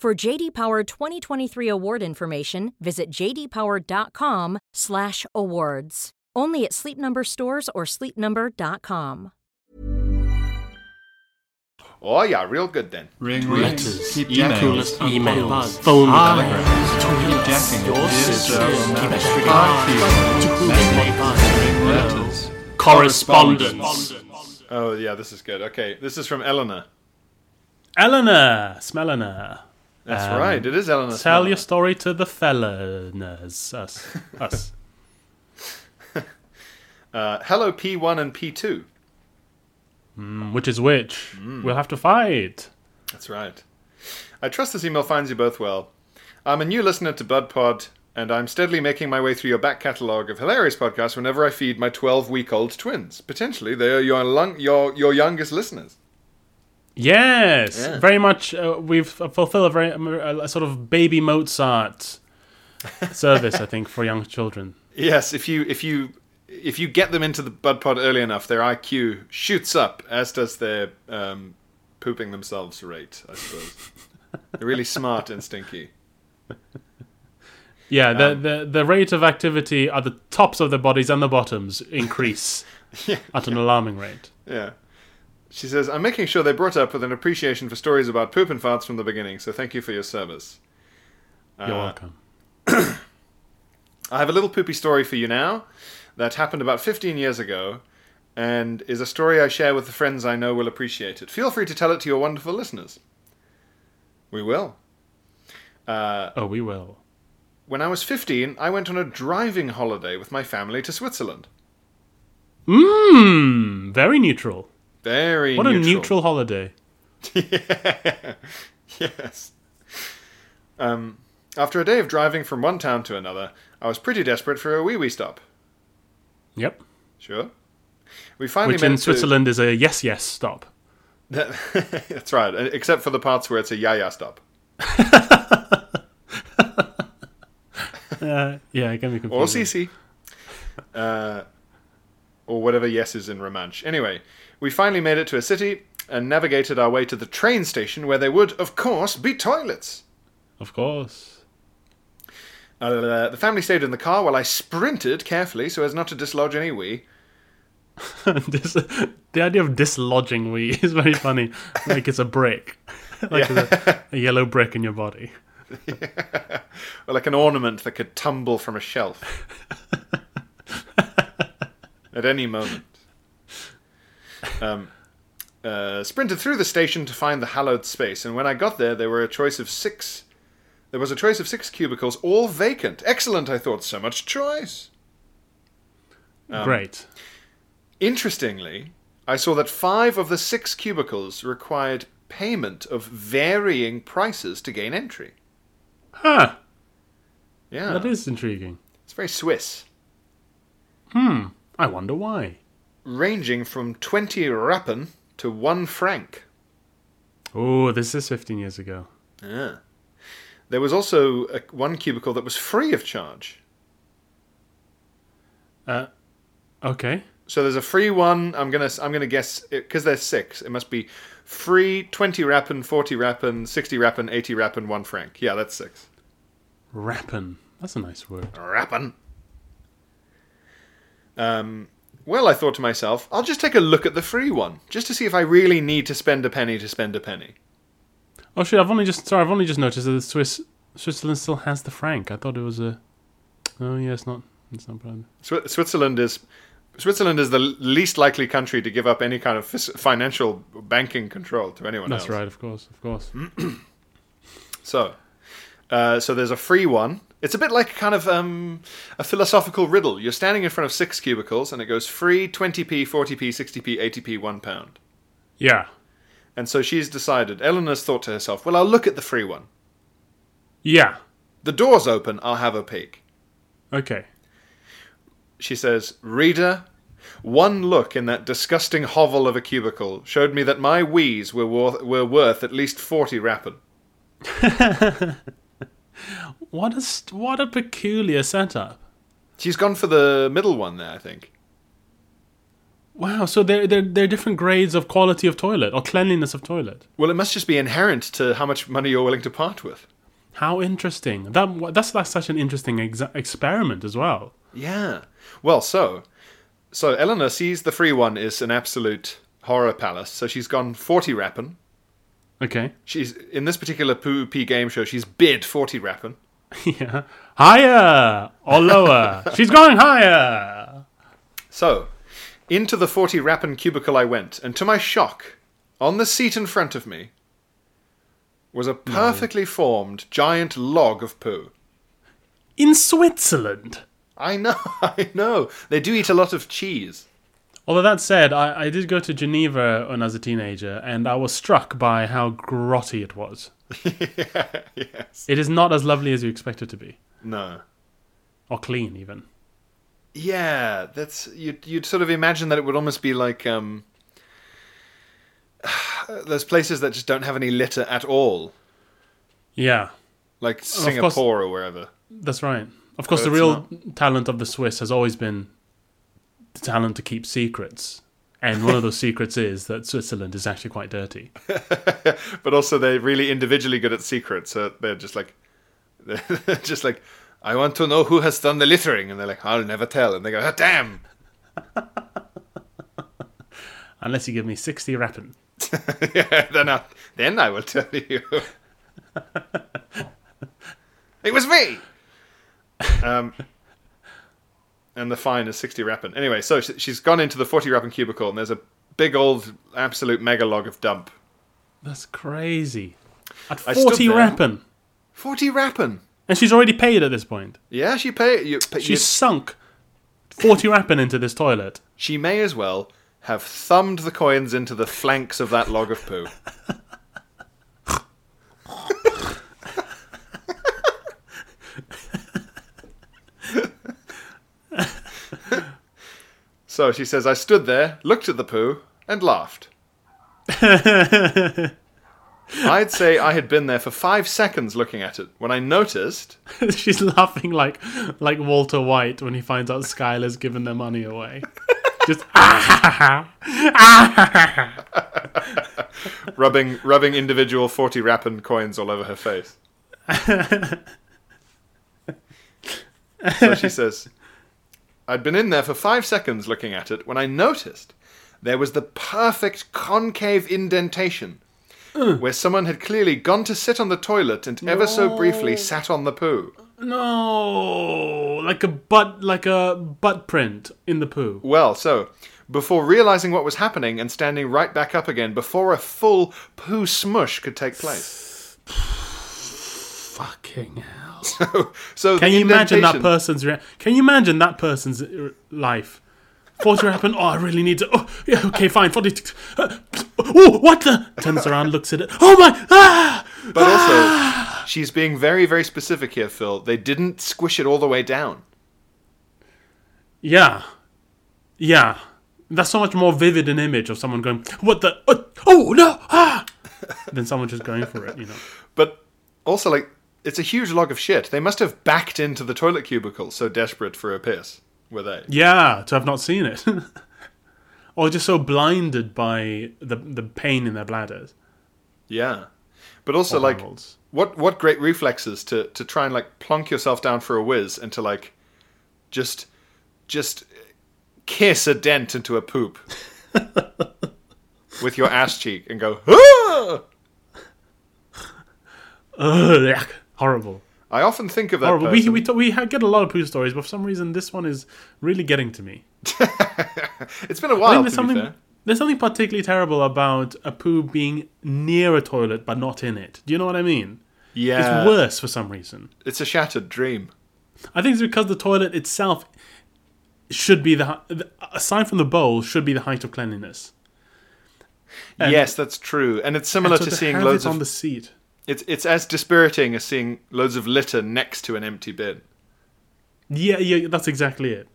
C: For JD Power 2023 award information, visit jdpower.com/awards. Only at Sleep Number stores or sleepnumber.com.
A: Oh yeah, real good then.
D: Ring, ring.
E: Letters,
D: Keep
E: emails, emails, phone
D: Hi.
E: calls,
D: Keep jacking.
E: your
D: Dear
E: sisters,
D: Sarah,
E: keep
D: Matt.
E: us
D: Hi,
E: to
D: Keith. Ring letters.
E: correspondence.
A: Oh yeah, this is good. Okay, this is from Eleanor.
B: Eleanor, Smellener.
A: That's
B: Um,
A: right, it is Eleanor.
B: Tell your story to the fellas. Us. Us.
A: Uh, hello, P1 and P2.
B: Mm, which is which? We'll have to fight.
A: That's right. I trust this email finds you both well. I'm a new listener to BudPod, and I'm steadily making my way through your back catalogue of hilarious podcasts whenever I feed my 12 week old twins. Potentially, they are your, lung- your, your youngest listeners.
B: Yes,
A: Yeah.
B: very much. Uh, we've fulfilled a very a sort of baby Mozart service, I think, for young children.
A: Yes, if you if you if you get them into the bud pod early enough, their IQ shoots up, as does their um, pooping themselves rate, I suppose. They're really smart and stinky.
B: Yeah, the,
A: Um,
B: the the rate of activity at the tops of the bodies and the bottoms increase at an alarming rate.
A: Yeah. She says, I'm making sure they're brought up with an appreciation for stories about poop and farts from the beginning, so thank you for your service.
B: You're
A: Uh,
B: welcome.
A: I have a little poopy story for you now that happened about 15 years ago and is a story I share with the friends I know will appreciate it. Feel free to tell it to your wonderful listeners. We will. Uh,
B: Oh, we will.
A: when I was 15, I went on a driving holiday with my family to Switzerland.
B: Mmm, very neutral.
A: Very
B: What
A: neutral.
B: a neutral holiday.
A: yes. Um, after a day of driving from one town to another, I was pretty desperate for a wee wee stop.
B: Yep.
A: Sure. We finally
B: Which in
A: to-
B: Switzerland is a yes, yes stop.
A: That's right, except for the parts where it's a ya ya stop.
B: Uh, yeah, it can be confusing.
A: Or CC. Uh, or whatever yes is in Romansh. Anyway, we finally made it to a city and navigated our way to the train station where there would, of course, be toilets.
B: Of course.
A: Uh, the family stayed in the car while I sprinted carefully so as not to dislodge any wee.
B: The idea of dislodging wee is very funny. Like it's a brick, like a, a yellow brick in your body.
A: Or like an ornament that could tumble from a shelf. At any moment. Um, uh, sprinted through the station to find the hallowed space, and when I got there, there were a choice of six. There was a choice of six cubicles, all vacant. Excellent, I thought. So much choice. Um,
B: Great.
A: Interestingly, I saw that five of the six cubicles required payment of varying prices to gain entry.
B: Huh.
A: Yeah,
B: That is intriguing.
A: it's very Swiss. Hmm.
B: I wonder why.
A: Ranging from 20 rappen to 1 franc.
B: Oh, this is 15 years ago.
A: Yeah. There was also a, one cubicle that was free of charge.
B: Uh, okay.
A: So there's a free one. I'm gonna I'm gonna guess because there's six. It must be free 20 rappen, 40 rappen, 60 rappen, 80 rappen, 1 franc. Yeah, that's six.
B: Rappin. That's a nice word.
A: Rappen. Um, well, I thought to myself, I'll just take a look at the free one, just to see if I really need to spend a penny to spend a penny.
B: Oh shit! I've only just sorry. I've only just noticed that the Swiss Switzerland still has the franc. I thought it was a. Oh yeah, it's not. It's not bad.
A: Swi- Switzerland is Switzerland is the least likely country to give up any kind of financial banking control to anyone
B: That's
A: else.
B: right. Of course. Of course.
A: So, uh, so there's a free one. It's a bit like kind of um, a philosophical riddle. You're standing in front of six cubicles, and it goes free 20p, 40p, 60p, 80p, one pound.
B: Yeah.
A: And so she's decided. Eleanor's thought to herself, "Well, I'll look at the free one.
B: Yeah.
A: The door's open. I'll have a peek."
B: Okay.
A: She says, Reader, one look in that disgusting hovel of a cubicle showed me that my wheeze were, wor- were worth at least 40 rappen.
B: What a what a peculiar setup.
A: She's gone for the middle one there, I think.
B: Wow. So there there there are different grades of quality of toilet or cleanliness of toilet.
A: Well, it must just be inherent to how much money you're willing to part with.
B: How interesting. That that's that's such an interesting exa- experiment as well.
A: Yeah. Well, so. So Eleanor sees the free one is an absolute horror palace, so she's gone 40 rappen.
B: Okay.
A: She's in this particular Poo P game show. She's bid 40 rappen.
B: yeah. Higher or lower. She's going higher.
A: So, into the 40 rappen cubicle I went, and to my shock, on the seat in front of me was a perfectly formed giant log of poo.
B: In Switzerland.
A: I know, I know. They do eat a lot of cheese.
B: Although that said, I, I did go to Geneva when I was a teenager, and I was struck by how grotty it was.
A: yes.
B: It is not as lovely as you expect it to be,
A: No.
B: or clean even.
A: Yeah, that's you'd you'd sort of imagine that it would almost be like um those places that just don't have any litter at all,
B: Yeah,
A: like
B: course-
A: Singapore or wherever.
B: that's right. Of course,
A: But
B: the real talent of the Swiss has always been the talent to keep secrets. And one of those secrets is that Switzerland is actually quite dirty.
A: but also they're really individually good at secrets. So they're just like, they're just like, I want to know who has done the littering, and they're like, I'll never tell, and they go, ah, damn.
B: Unless you give me 60 rappen.
A: yeah, then I, then I will tell you. it was me. Um, and the fine is sixty rappen. Anyway, so she- she's gone into the forty rappen cubicle, and there's a big old absolute mega log of dump.
B: That's crazy. At 40
A: there.
B: rappen.
A: Forty rappen.
B: And she's already paid at this point.
A: Yeah, she pay. You, pay
B: She's sunk 40 rappen into this toilet.
A: she may as well have thumbed the coins into the flanks of that log of poo. so she says, I stood there, looked at the poo, and laughed. I'd say I had been there for five seconds looking at it when I noticed
B: she's laughing like like Walter White when he finds out Skylar's given their money away. Just
A: rubbing rubbing individual 40 rappen coins all over her face. so she says, I'd been in there for five seconds looking at it when I noticed there was the perfect concave indentation where someone had clearly gone to sit on the toilet and ever so briefly sat on the poo.
B: no, like a butt like a butt print in the poo.
A: Well, so, before realizing what was happening and standing right back up again before a full poo smush could take place.
B: Fucking hell.
A: So, so
B: Can you imagine that person's rea- Can you imagine that person's life? 40 rappen. Oh, I really need to. Oh, yeah, okay, fine. 40. Uh, oh, what the? Turns around, looks at it. Oh my! Ah!
A: But also, she's being very, very specific here, Phil. They didn't squish it all the way down.
B: Yeah. Yeah. That's so much more vivid an image of someone going, what the? Oh, oh no! Ah! than someone just going for it, you know.
A: But also, like, it's a huge log of shit. They must have backed into the toilet cubicle, so desperate for a piss, were they?
B: Yeah, to have not seen it. or just so blinded by the the pain in their bladders.
A: Yeah. But also,
B: Or
A: like,
B: bowels.
A: what what great reflexes to to try and like plonk yourself down for a whiz and to like just just kiss a dent into a poop with your ass cheek and go. "Ah!"
B: Ugh. Horrible.
A: I often think of that.
B: Horrible. We
A: person-
B: we, t- we get a lot of poo stories, but for some reason this one is really getting to me.
A: it's been a while.
B: there's something
A: fair.
B: there's something particularly terrible about a poo being near a toilet but not in it. Do you know what I mean?
A: Yeah,
B: It's worse for some reason.
A: It's a shattered dream.
B: I think it's because the toilet itself should be the, aside from the bowl should be the height of cleanliness. And-
A: yes, that's true, and it's similar
B: And so
A: to
B: to
A: seeing loads
B: it
A: of.
B: on the seat.
A: It's it's as dispiriting as seeing loads of litter next to an empty bin.
B: Yeah, yeah, that's exactly it.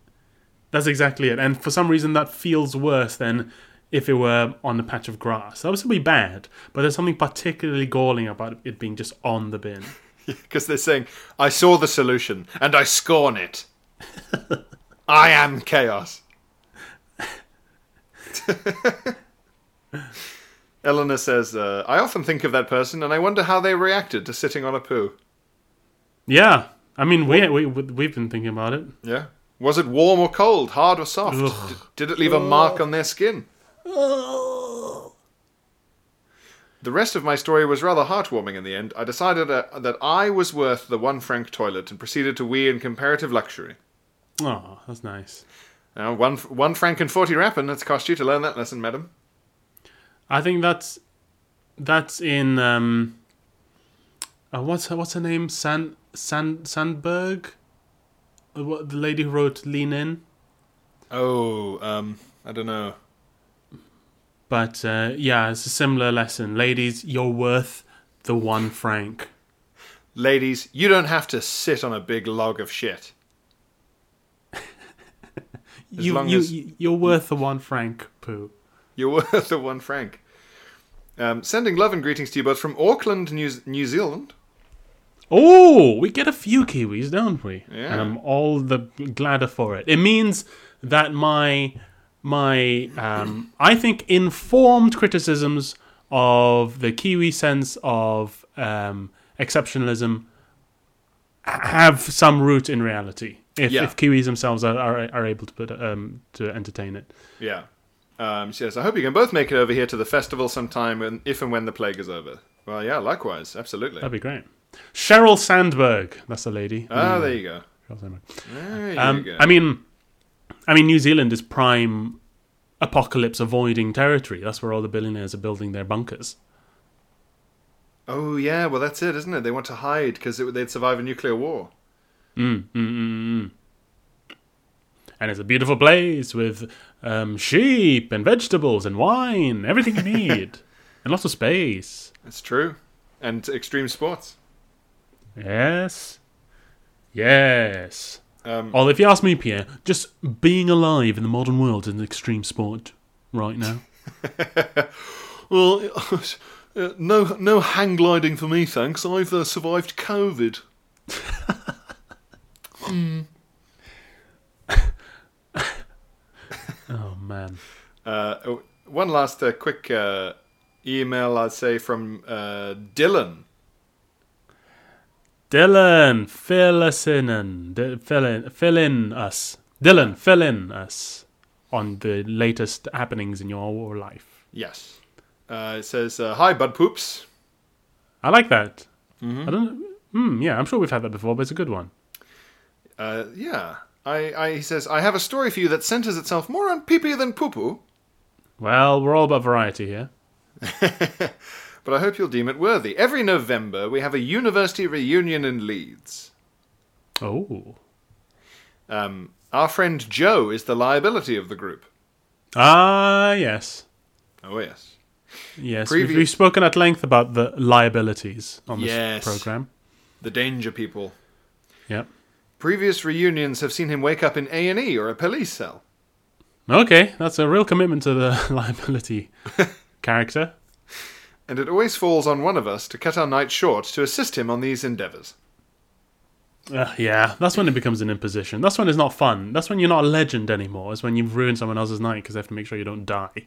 B: That's exactly it. And for some reason, that feels worse than if it were on a patch of grass. That would still be bad, but there's something particularly galling about it being just on the bin.
A: Because they're saying, I saw the solution and I scorn it. I am chaos. Eleanor says, uh, I often think of that person and I wonder how they reacted to sitting on a poo.
B: Yeah, I mean, we, we we've been thinking about it.
A: Yeah. Was it warm or cold, hard or soft? Did, it leave a mark on their skin? The rest of my story was rather heartwarming in the end. I decided uh, that I was worth the one franc toilet and proceeded to wee in comparative luxury.
B: Oh, that's nice.
A: Now, one, one franc and forty rappen it's cost you to learn that lesson, madam.
B: I think that's that's in um. Uh, what's her, what's her name? San San Sandberg. Uh, What the lady who wrote Lean In.
A: Oh, um, I don't know.
B: But uh, yeah, it's a similar lesson. Ladies, you're worth the one franc.
A: Ladies, you don't have to sit on a big log of shit.
B: you, you,
A: as...
B: you, you're worth the one franc, poo.
A: You're worth the one franc. Um, sending love and greetings to you both from Auckland, New, New Zealand.
B: Oh, we get a few Kiwis, don't we?
A: Yeah.
B: And I'm all the gladder for it. It means that my my, um, I think, informed criticisms of the Kiwi sense of um, exceptionalism have some root in reality. If,
A: Yeah.
B: if Kiwis themselves are, are, are able to put um, to entertain it.
A: Yeah. Um, she says, I hope you can both make it over here to the festival sometime when, if and when the plague is over. Well, yeah, likewise. Absolutely.
B: That'd be great. Sheryl Sandberg, that's the lady.
A: Ah, there you go.
B: Sheryl Sandberg.
A: There you
B: Um,
A: go.
B: I mean, I mean, New Zealand is prime apocalypse avoiding territory. That's where all the billionaires are building their bunkers.
A: oh, yeah, well, that's it, isn't it? They want to hide because they'd survive a nuclear war.
B: Mm, mm, mm, mm. And it's a beautiful place with um, sheep and vegetables and wine, everything you need, and lots of space.
A: It's true. And extreme sports.
B: Yes, yes.
A: Um,
B: Although, if you ask me, Pierre, just being alive in the modern world is an extreme sport right now.
A: Well, uh, no, no hang gliding for me, thanks. I've uh, survived COVID.
B: Oh man.
A: Uh, oh, one last uh, quick uh, email, I'd say, from uh, Dylan.
B: Dylan, fill us in and d- fill in, fill in us. Dylan, fill in us on the latest happenings in your life.
A: Yes. Uh, it says, uh, Hi, Bud Poops.
B: I like that. I don't. Hmm. Yeah, I'm sure we've had that before, but it's a good one.
A: Uh, yeah. I, I, he says, I have a story for you that centers itself more on pee pee than poo poo,
B: Well, we're all about variety here.
A: but I hope you'll deem it worthy. Every November, we have a university reunion in Leeds.
B: Oh.
A: Um, our friend Joe is the liability of the group.
B: Ah, yes.
A: Oh, yes.
B: Yes, we've, we've spoken at length about the liabilities on this
A: Yes.
B: program.
A: The danger people.
B: Yep.
A: Previous reunions have seen him wake up in A&E or a police cell.
B: Okay, that's a real commitment to the liability character.
A: And it always falls on one of us to cut our night short to assist him on these endeavours.
B: Uh, yeah, that's when it becomes an imposition. That's when it's not fun. That's when you're not a legend anymore. It's when you've ruined someone else's night because they have to make sure you don't die.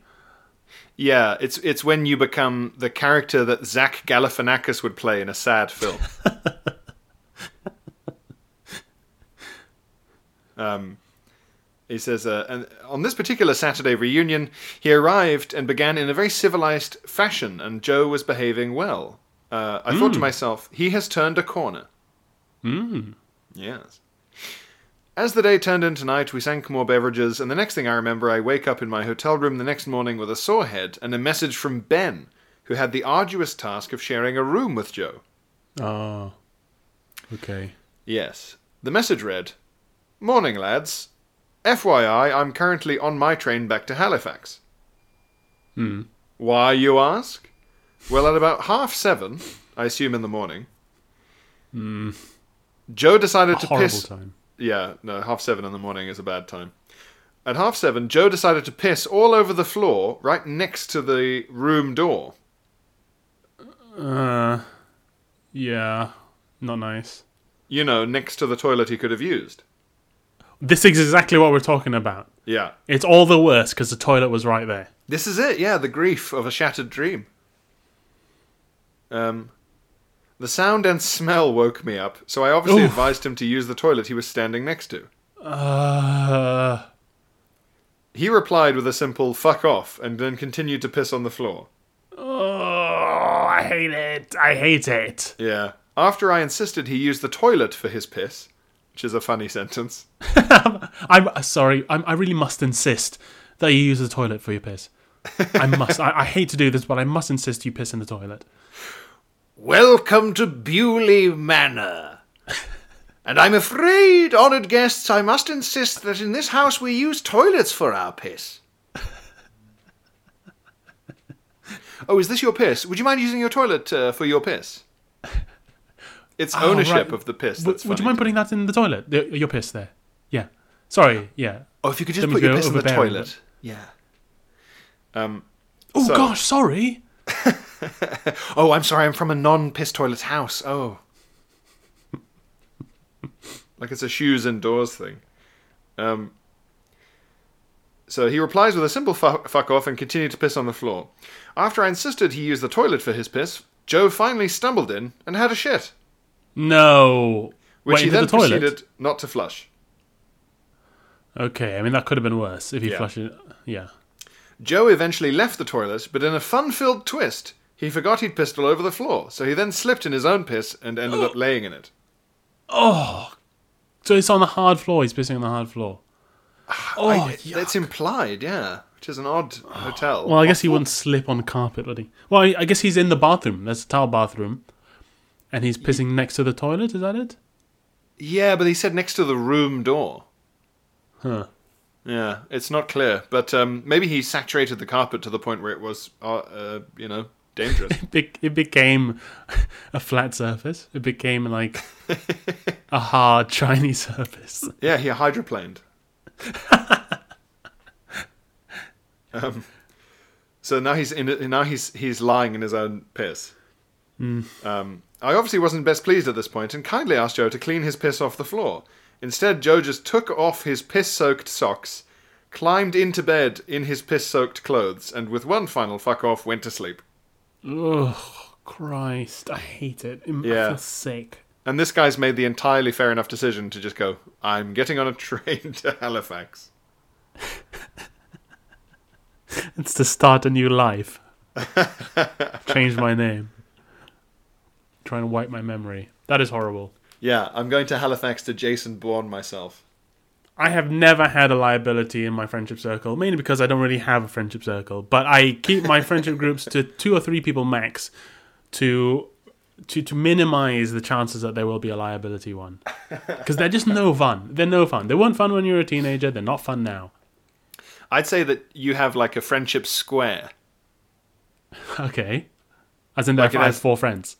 A: Yeah, it's it's when you become the character that Zach Galifianakis would play in a sad film. um, he says, uh, and on this particular Saturday reunion, he arrived and began in a very civilized fashion, and Joe was behaving well. Uh, I thought to myself, he has turned a corner.
B: Mm.
A: Yes. As the day turned into night, we sank more beverages, and the next thing I remember, I wake up in my hotel room the next morning with a sore head and a message from Ben, who had the arduous task of sharing a room with Joe.
B: Oh. Okay.
A: Yes. The message read Morning, lads. FYI, I'm currently on my train back to Halifax.
B: Hmm.
A: Why, you ask? Well, at about half seven, I assume in the morning,
B: Hmm.
A: Joe decided
B: A
A: to
B: horrible
A: piss.
B: time.
A: Yeah, no, half seven in the morning is a bad time. At half seven, Joe decided to piss all over the floor right next to the room door.
B: Uh. Yeah. Not nice.
A: You know, next to the toilet he could have used.
B: This is exactly what we're talking about.
A: Yeah.
B: It's all the worse because the toilet was right there.
A: This is it, yeah, the grief of a shattered dream. Um, the sound and smell woke me up, so I obviously
B: Oof.
A: advised him to use the toilet he was standing next to.
B: Uh.
A: He replied with a simple fuck off and then continued to piss on the floor.
B: Oh, I hate it. I hate it.
A: Yeah. After I insisted he use the toilet for his piss, which is a funny sentence.
B: I'm uh, sorry. I'm, I really must insist that you use the toilet for your piss. I must. I, I hate to do this, but I must insist you piss in the toilet.
A: Welcome to Bewley Manor. and I'm afraid, honoured guests, I must insist that in this house we use toilets for our piss. oh, is this your piss? Would you mind using your toilet uh, for your piss? It's
B: Oh,
A: ownership
B: right.
A: of the piss.
B: W- would you mind putting that in the toilet? The- Your piss there. Yeah. Sorry. Yeah.
A: Oh, if you could just
B: Don't
A: put your piss in the toilet. Yeah. Um.
B: Oh
A: So-
B: gosh, sorry.
A: Oh, I'm sorry. I'm from a non-piss toilet house. Oh. like it's a shoes and doors thing. Um. So he replies with a simple fu- fuck off and continued to piss on the floor. After I insisted he use the toilet for his piss, Joe finally stumbled in and had a shit,
B: No.
A: which
B: Wait,
A: he then
B: the toilet?
A: proceeded not to flush.
B: Okay, I mean that could have been worse if he
A: Yeah.
B: flushed it. Yeah.
A: Joe eventually left the toilet, but in a fun-filled twist, he forgot he'd pissed all over the floor, so he then slipped in his own piss and ended up laying in it.
B: Oh So it's on the hard floor. He's pissing on the hard floor. Ah, oh,
A: I, it's implied, yeah, which is an odd hotel.
B: Well, I guess he wouldn't slip on carpet, would he? Well, I, I guess he's in the bathroom. There's a towel bathroom, and he's pissing next to the toilet. Is that it?
A: Yeah, but he said next to the room door.
B: Huh.
A: Yeah, it's not clear, but um, maybe he saturated the carpet to the point where it was, uh, uh, you know, dangerous.
B: It, be- it became a flat surface. It became like a hard, shiny surface.
A: yeah, he hydroplaned. um, so now he's in. Now he's he's lying in his own piss. Um, I obviously wasn't best pleased at this point and kindly asked Joe to clean his piss off the floor. Instead, Joe just took off his piss soaked socks, climbed into bed in his piss soaked clothes, and with one final fuck off went to sleep.
B: Oh, Christ. I hate it. I
A: Yeah.
B: feel sick.
A: And this guy's made the entirely fair enough decision to just go, I'm getting on a train to Halifax.
B: It's to start a new life. Change my name. Trying to wipe my memory. That is horrible.
A: Yeah, I'm going to Halifax to Jason Bourne myself.
B: I have never had a liability in my friendship circle, mainly because I don't really have a friendship circle. But I keep my friendship groups to two or three people max to to to minimize the chances that there will be a liability one. Because they're just no fun. They're no fun. They weren't fun when you were a teenager. They're not fun now.
A: I'd say that you have like a friendship square.
B: Okay. As in,
A: Like
B: I have four friends.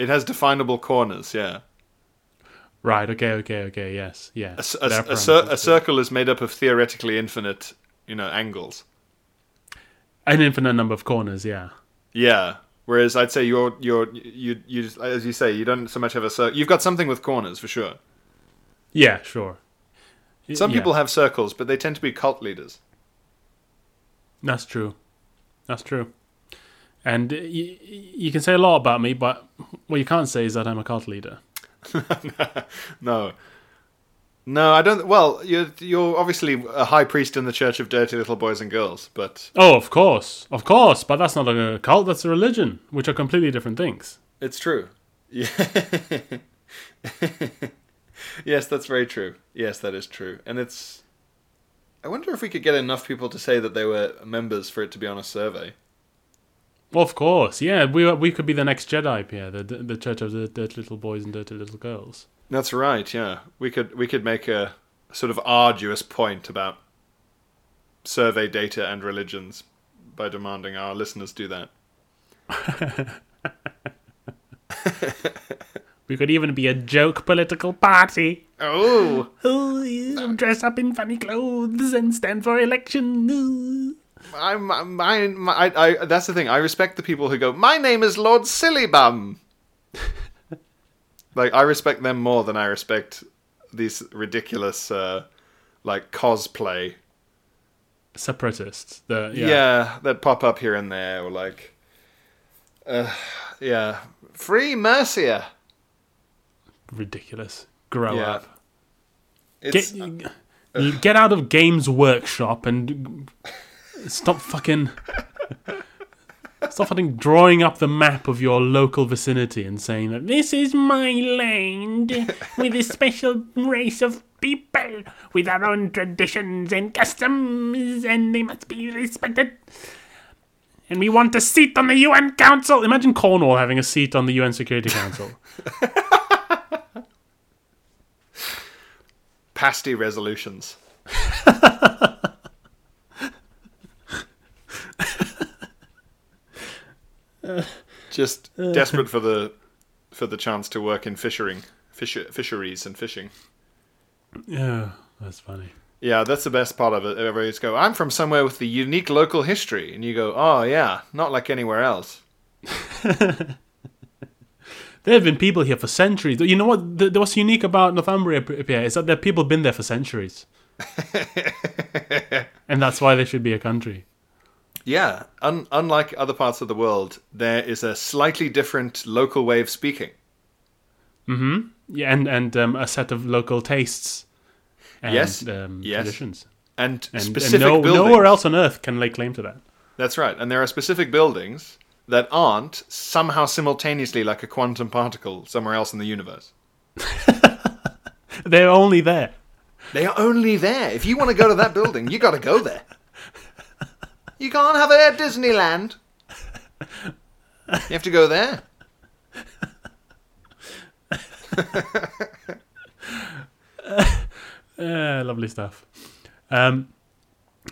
A: It has definable corners, yeah.
B: Right. Okay. Okay. Okay. Yes. Yeah.
A: A, a- a cir- a circle is made up of theoretically infinite, you know, angles.
B: An infinite number of corners. Yeah.
A: Yeah. Whereas I'd say you're you're you you just- as you say you don't so much have a circle. You've got something with corners for sure.
B: Yeah. Sure.
A: Some
B: yeah,
A: people have circles, but they tend to be cult leaders.
B: That's true. That's true. And you, you can say a lot about me, but what you can't say is that I'm a cult leader.
A: No. No, I don't. Well, you're you're obviously a high priest in the Church of Dirty Little Boys and Girls, but
B: Oh, of course, of course, but that's not a cult. That's a religion, which are completely different things.
A: it's true. Yeah. yes, that's very true. Yes, that is true, and it's. I wonder if we could get enough people to say that they were members for it to be on a survey.
B: Of course, yeah, we we could be the next Jedi, Pierre, the the Church of the Dirty Little Boys and Dirty Little Girls.
A: That's right. Yeah, we could we could make a sort of arduous point about survey data and religions by demanding our listeners do that.
B: We could even be a joke political party.
A: Oh,
B: Oh, dress up in funny clothes and stand for election. Ooh.
A: I'm, I'm my, my I, I, that's the thing. I respect the people who go. My name is Lord Sillybum. like I respect them more than I respect these ridiculous, uh, like cosplay.
B: Separatists. The
A: Yeah.
B: yeah.
A: that pop up here and there, or like, uh, yeah, free Mercia.
B: ridiculous. Grow
A: Yeah.
B: up.
A: It's
B: Get get out of Games Workshop and stop fucking stop fucking drawing up the map of your local vicinity and saying that this is my land with a special race of people with our own traditions and customs and they must be respected. And we want a seat on the UN Council. Imagine Cornwall having a seat on the UN Security Council.
A: pasty resolutions. Just desperate for the for the chance to work in fishing, fisher, fisheries and fishing.
B: yeah, that's funny.
A: Yeah, that's the best part of it. Everybody's go, I'm from somewhere with the unique local history, and you go, oh yeah, not like anywhere else.
B: There have been people here for centuries. You know what? The, what's unique about Northumbria, Pierre, is that there have people been there for centuries. and that's why they should be a country.
A: Yeah, un- unlike other parts of the world, there is a slightly different local way of speaking. Mm-hmm.
B: Yeah, and and um, a set of local tastes. And,
A: Yes,
B: um,
A: yes.
B: traditions.
A: And,
B: And, and no,
A: buildings.
B: nowhere else on Earth can lay claim to that.
A: That's right. And there are specific buildings that aren't somehow simultaneously like a quantum particle somewhere else in the universe.
B: They're only there.
A: They are only there. If you want to go to that building, you got to go there. You can't have it at Disneyland. You have to go there.
B: Lovely stuff. Um,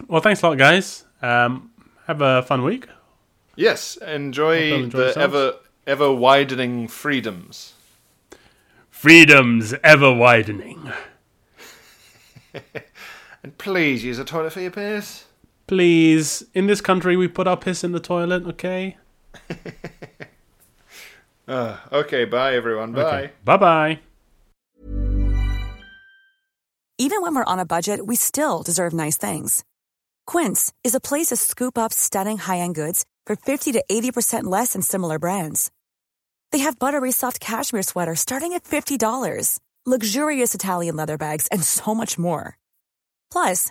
B: well, thanks a lot, guys. Um, have a fun week.
A: Yes, enjoy,
B: enjoy
A: the ever ever widening freedoms.
B: Freedom's ever widening.
A: And please use a toilet for your piss.
B: Please, in this country, we put our piss in the toilet, okay?
A: Uh, okay, bye everyone. Bye.
B: Bye bye.
F: Even when we're on a budget, we still deserve nice things. Quince is a place to scoop up stunning high-end goods for 50 to 80% less than similar brands. They have buttery soft cashmere sweaters starting at $50, luxurious Italian leather bags, and so much more. Plus,